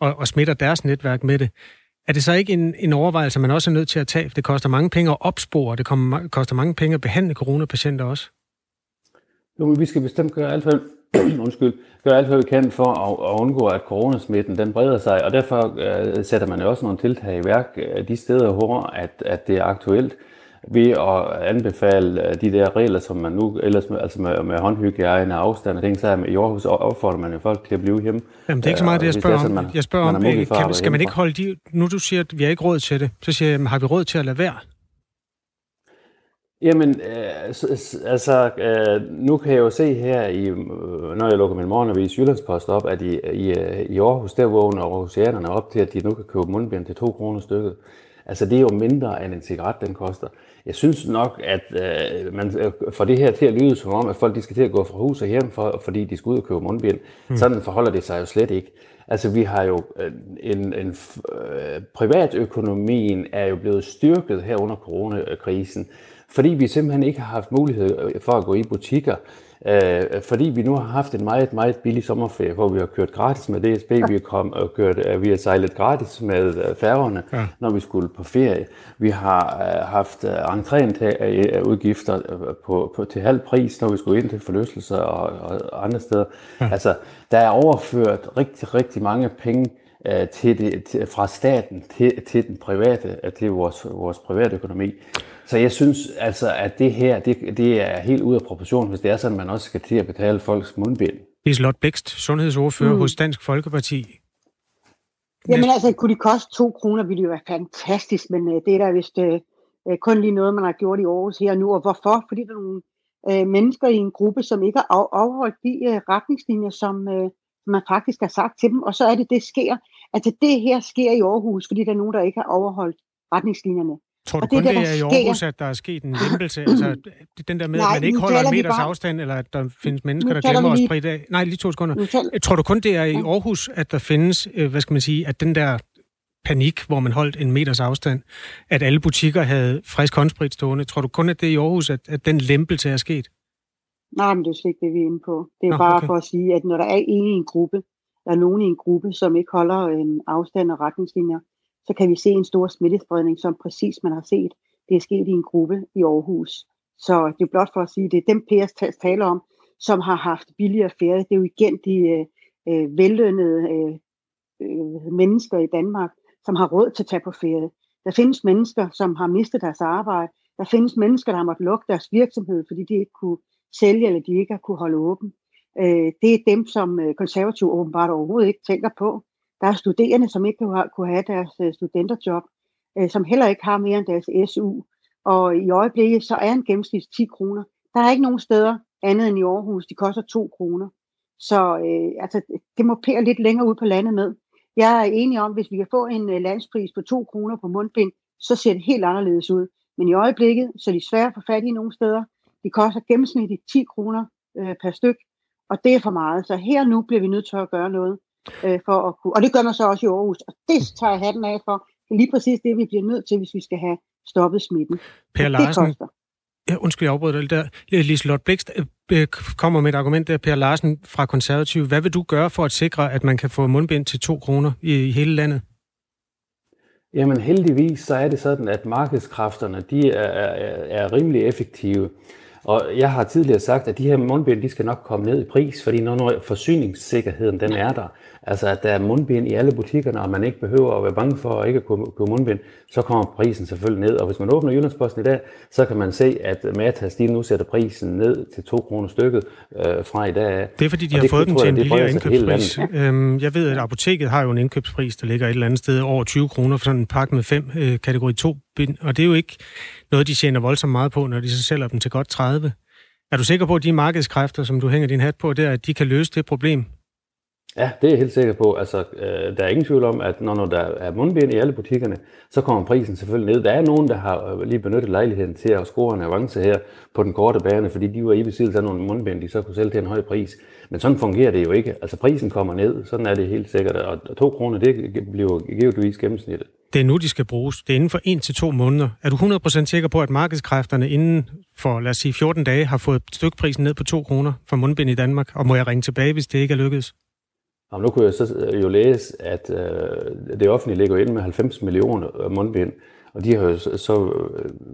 og, og smitter deres netværk med det, er det så ikke en, en overvejelse, man også er nødt til at tage? For det koster mange penge at opspore, det kommer, koster mange penge at behandle coronapatienter også. Jo, vi skal bestemt gøre alt, hvad, undskyld, gøre alt, hvad vi kan for at, at undgå, at coronasmitten den breder sig, og derfor øh, sætter man jo også nogle tiltag i værk øh, de steder, hvor at, at det er aktuelt ved at anbefale øh, de der regler, som man nu ellers med, altså med, med håndhygiejne og afstand og ting, så i Aarhus opfordrer man jo folk til at blive hjemme. Jamen det er ikke så meget det, jeg spørger om. Jeg spørger om, kan, skal man ikke holde de... Nu du siger, at vi har ikke råd til det, så siger jeg, har vi råd til at lade være? Jamen, øh, altså, øh, nu kan jeg jo se her, i, øh, når jeg lukker min morgenavis Jyllandspost op, at i, i, øh, i Aarhus, der vågner Aarhusianerne op til, at de nu kan købe mundbind til 2 kroner stykket. Altså, det er jo mindre, end en cigaret, den koster. Jeg synes nok, at øh, man øh, får det her til at lyde som om, at folk de skal til at gå fra hus og hjem, for, fordi de skal ud og købe mundbind. Mm. Sådan forholder det sig jo slet ikke. Altså, vi har jo en, en øh, privatøkonomien er jo blevet styrket her under coronakrisen fordi vi simpelthen ikke har haft mulighed for at gå i butikker, øh, fordi vi nu har haft en meget, meget billig sommerferie, hvor vi har kørt gratis med DSB, vi har, kom, og kørt, øh, vi har sejlet gratis med øh, færgerne, ja. når vi skulle på ferie. Vi har øh, haft øh, entréudgifter øh, på, på, til halv pris, når vi skulle ind til forlystelser og, og andre steder. Ja. Altså, der er overført rigtig, rigtig mange penge øh, til det, til, fra staten til, til den private, til vores, vores private økonomi. Så jeg synes altså, at det her, det, det er helt ude af proportion, hvis det er sådan, at man også skal til at betale folks mundbind. Liselot Bækst, sundhedsordfører mm. hos Dansk Folkeparti. Jamen altså, kunne de koste to kroner, ville det jo være fantastisk, men uh, det er da vist uh, kun lige noget, man har gjort i Aarhus her nu. Og hvorfor? Fordi der er nogle uh, mennesker i en gruppe, som ikke har overholdt de uh, retningslinjer, som uh, man faktisk har sagt til dem, og så er det, det sker. Altså det her sker i Aarhus, fordi der er nogen, der ikke har overholdt retningslinjerne. Tror du kun, det, det er i Aarhus, at der er sket en lempelse? altså, den der med, Nej, at man ikke holder en meters bare... afstand, eller at der findes mennesker, der glemmer os på i dag? Nej, lige to sekunder. Tror du kun, det er i Aarhus, at der findes, øh, hvad skal man sige, at den der panik, hvor man holdt en meters afstand, at alle butikker havde frisk håndsprit stående. Tror du kun, at det er i Aarhus, at, at den lempelse er sket? Nej, men det er slet ikke det, vi er inde på. Det er Nå, bare okay. for at sige, at når der er en i en gruppe, der er nogen i en gruppe, som ikke holder en afstand og retningslinjer, så kan vi se en stor smittespredning, som præcis man har set. Det er sket i en gruppe i Aarhus. Så det er blot for at sige, det er dem Per taler om, som har haft billigere ferie. Det er jo igen de øh, øh, vellønnede øh, øh, mennesker i Danmark, som har råd til at tage på ferie. Der findes mennesker, som har mistet deres arbejde. Der findes mennesker, der har måttet lukke deres virksomhed, fordi de ikke kunne sælge, eller de ikke har kunne holde åben. Øh, det er dem, som øh, konservative åbenbart overhovedet ikke tænker på. Der er studerende, som ikke kunne have deres øh, studenterjob, øh, som heller ikke har mere end deres SU. Og i øjeblikket, så er en gennemsnit 10 kroner. Der er ikke nogen steder andet end i Aarhus. De koster 2 kroner. Så øh, altså, det må pære lidt længere ud på landet med. Jeg er enig om, hvis vi kan få en øh, landspris på 2 kroner på mundbind, så ser det helt anderledes ud. Men i øjeblikket, så er de svære at få fat i nogle steder. De koster gennemsnitligt 10 kroner øh, per styk, og det er for meget. Så her nu bliver vi nødt til at gøre noget. Øh, for at kunne, og det gør man så også i Aarhus, og det tager jeg hatten af for. Det er lige præcis det, vi bliver nødt til, hvis vi skal have stoppet smitten. Per Larsen, Ja, undskyld, jeg afbryder dig der. Liselotte Blikst øh, øh, kommer med et argument der, Per Larsen fra Konservativ. Hvad vil du gøre for at sikre, at man kan få mundbind til 2 kroner i hele landet? Jamen heldigvis så er det sådan, at markedskræfterne de er, er, er rimelig effektive. Og jeg har tidligere sagt, at de her mundbind, de skal nok komme ned i pris, fordi når forsyningssikkerheden den er der, altså at der er mundbind i alle butikkerne, og man ikke behøver at være bange for at ikke kunne, kunne mundbind, så kommer prisen selvfølgelig ned. Og hvis man åbner Jyllandsposten i dag, så kan man se, at Matas de nu sætter prisen ned til 2 kroner stykket øh, fra i dag. Det er fordi, de har fået den til en billigere indkøbspris. Øhm, jeg ved, at apoteket har jo en indkøbspris, der ligger et eller andet sted over 20 kroner for sådan en pakke med fem øh, kategori 2 bind, og det er jo ikke noget, de tjener voldsomt meget på, når de så sælger dem til godt 30. Er du sikker på, at de markedskræfter, som du hænger din hat på der, at de kan løse det problem? Ja, det er jeg helt sikker på. Altså, øh, der er ingen tvivl om, at når, når der er mundbind i alle butikkerne, så kommer prisen selvfølgelig ned. Der er nogen, der har øh, lige benyttet lejligheden til at score en avance her på den korte bane, fordi de var i besiddelse af nogle mundbind, de så kunne sælge til en høj pris. Men sådan fungerer det jo ikke. Altså prisen kommer ned, sådan er det helt sikkert. Og to kroner, det bliver givetvis gennemsnittet. Det er nu, de skal bruges. Det er inden for 1 til to måneder. Er du 100% sikker på, at markedskræfterne inden for, lad os sige, 14 dage har fået stykprisen ned på 2 kroner for mundbind i Danmark? Og må jeg ringe tilbage, hvis det ikke er lykkedes? Jamen, nu kunne jeg så jo læse, at øh, det offentlige ligger ind med 90 millioner mundbind, og de har jo så,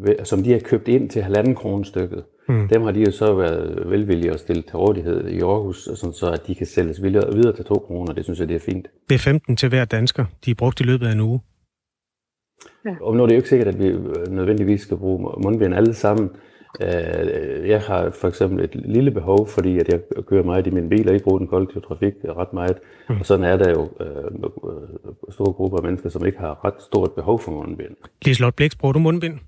øh, som de har købt ind til halvanden kroner stykket. Mm. Dem har de jo så været velvillige at stille til rådighed i Aarhus, sådan så at de kan sælges videre til 2 kroner. Det synes jeg, det er fint. Det er 15 til hver dansker, de er brugt i løbet af en uge. Ja. Og nu er det jo ikke sikkert, at vi nødvendigvis skal bruge mundbind alle sammen. Øh, jeg har for eksempel et lille behov, fordi at jeg kører meget i min bil og ikke bruger den kollektive trafik ret meget. Mm. Og sådan er der jo øh, store grupper af mennesker, som ikke har ret stort behov for mundbind. Liselotte Blix, bruger du mundbind?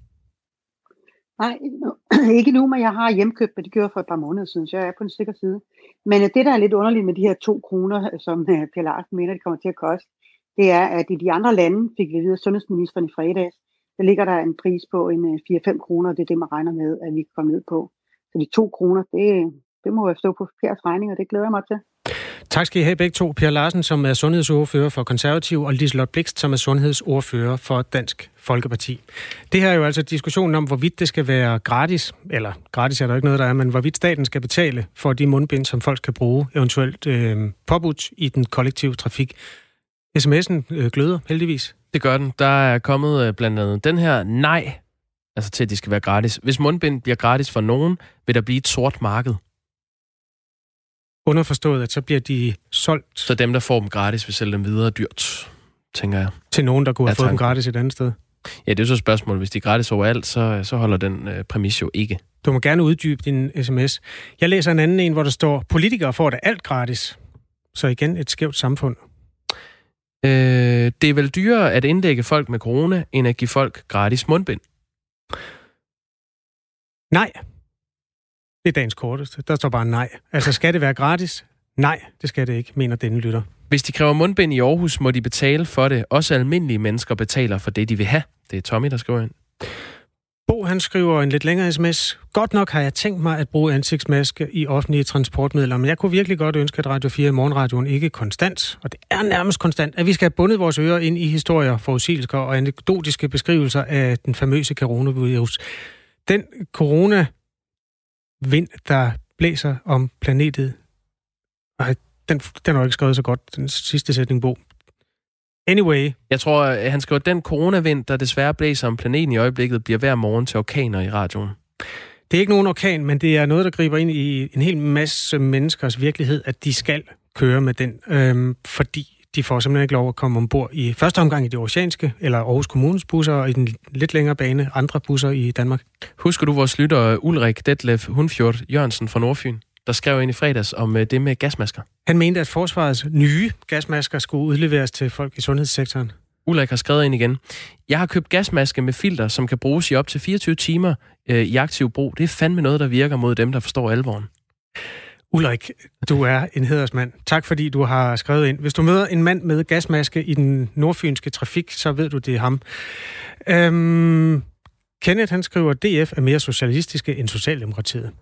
Nej, ikke nu, men jeg har hjemkøbt, men det gjorde for et par måneder siden, så jeg er på den sikre side. Men det, der er lidt underligt med de her to kroner, som Per Larsen mener, det kommer til at koste, det er, at i de andre lande, fik vi videre sundhedsministeren i fredags, der ligger der en pris på en øh, 4-5 kroner, kroner, det er det, man regner med, at vi kan komme ned på. Så de 2 kroner, det, det må jeg stå på Pers regning, og det glæder jeg mig til. Tak skal I have begge to. Per Larsen, som er sundhedsordfører for Konservativ, og Liselotte Blikst, som er sundhedsordfører for Dansk Folkeparti. Det her er jo altså diskussionen om, hvorvidt det skal være gratis, eller gratis er der ikke noget, der er, men hvorvidt staten skal betale for de mundbind, som folk kan bruge, eventuelt øh, påbudt i den kollektive trafik. SMS'en øh, gløder heldigvis. Det gør den. Der er kommet øh, blandt andet den her nej, altså til at de skal være gratis. Hvis mundbind bliver gratis for nogen, vil der blive et sort marked. Underforstået, at så bliver de solgt. Så dem, der får dem gratis, vil sælge dem videre dyrt, tænker jeg. Til nogen, der kunne have fået dem gratis et andet sted? Ja, det er så et spørgsmål. Hvis de er gratis overalt, så, så holder den øh, præmis jo ikke. Du må gerne uddybe din sms. Jeg læser en anden en, hvor der står, politikere får det alt gratis. Så igen et skævt samfund. Øh, det er vel dyrere at indlægge folk med corona, end at give folk gratis mundbind? Nej. Det er dagens korteste. Der står bare nej. Altså, skal det være gratis? Nej, det skal det ikke, mener denne lytter. Hvis de kræver mundbind i Aarhus, må de betale for det. Også almindelige mennesker betaler for det, de vil have. Det er Tommy, der skriver ind. Bo, han skriver en lidt længere sms. Godt nok har jeg tænkt mig at bruge ansigtsmaske i offentlige transportmidler, men jeg kunne virkelig godt ønske, at Radio 4 i morgenradioen ikke konstant, og det er nærmest konstant, at vi skal have bundet vores ører ind i historier, forudsigelser og anekdotiske beskrivelser af den famøse coronavirus. Den corona vind, der blæser om planetet, den, den har ikke skrevet så godt, den sidste sætning, Bo. Anyway. Jeg tror, han skriver, at den coronavind, der desværre blæser om planeten i øjeblikket, bliver hver morgen til orkaner i radioen. Det er ikke nogen orkan, men det er noget, der griber ind i en hel masse menneskers virkelighed, at de skal køre med den, øhm, fordi de får simpelthen ikke lov at komme ombord i første omgang i det oceanske, eller Aarhus Kommunes busser, og i den lidt længere bane andre busser i Danmark. Husker du vores lytter Ulrik Detlef Hundfjord Jørgensen fra Nordfyn? Der skrev ind i fredags om øh, det med gasmasker. Han mente, at forsvarets nye gasmasker skulle udleveres til folk i sundhedssektoren. Ulrik har skrevet ind igen. Jeg har købt gasmaske med filter, som kan bruges i op til 24 timer øh, i aktiv brug. Det er fandme noget, der virker mod dem, der forstår alvoren. Ulrik, du er en hedersmand. Tak fordi du har skrevet ind. Hvis du møder en mand med gasmaske i den nordfynske trafik, så ved du, det er ham. Øhm, Kenneth, han skriver, DF er mere socialistiske end Socialdemokratiet.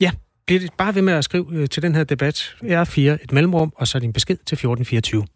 Ja, Bliv bare ved med at skrive øh, til den her debat. Jeg er fire et mellemrum, og så din besked til 1424.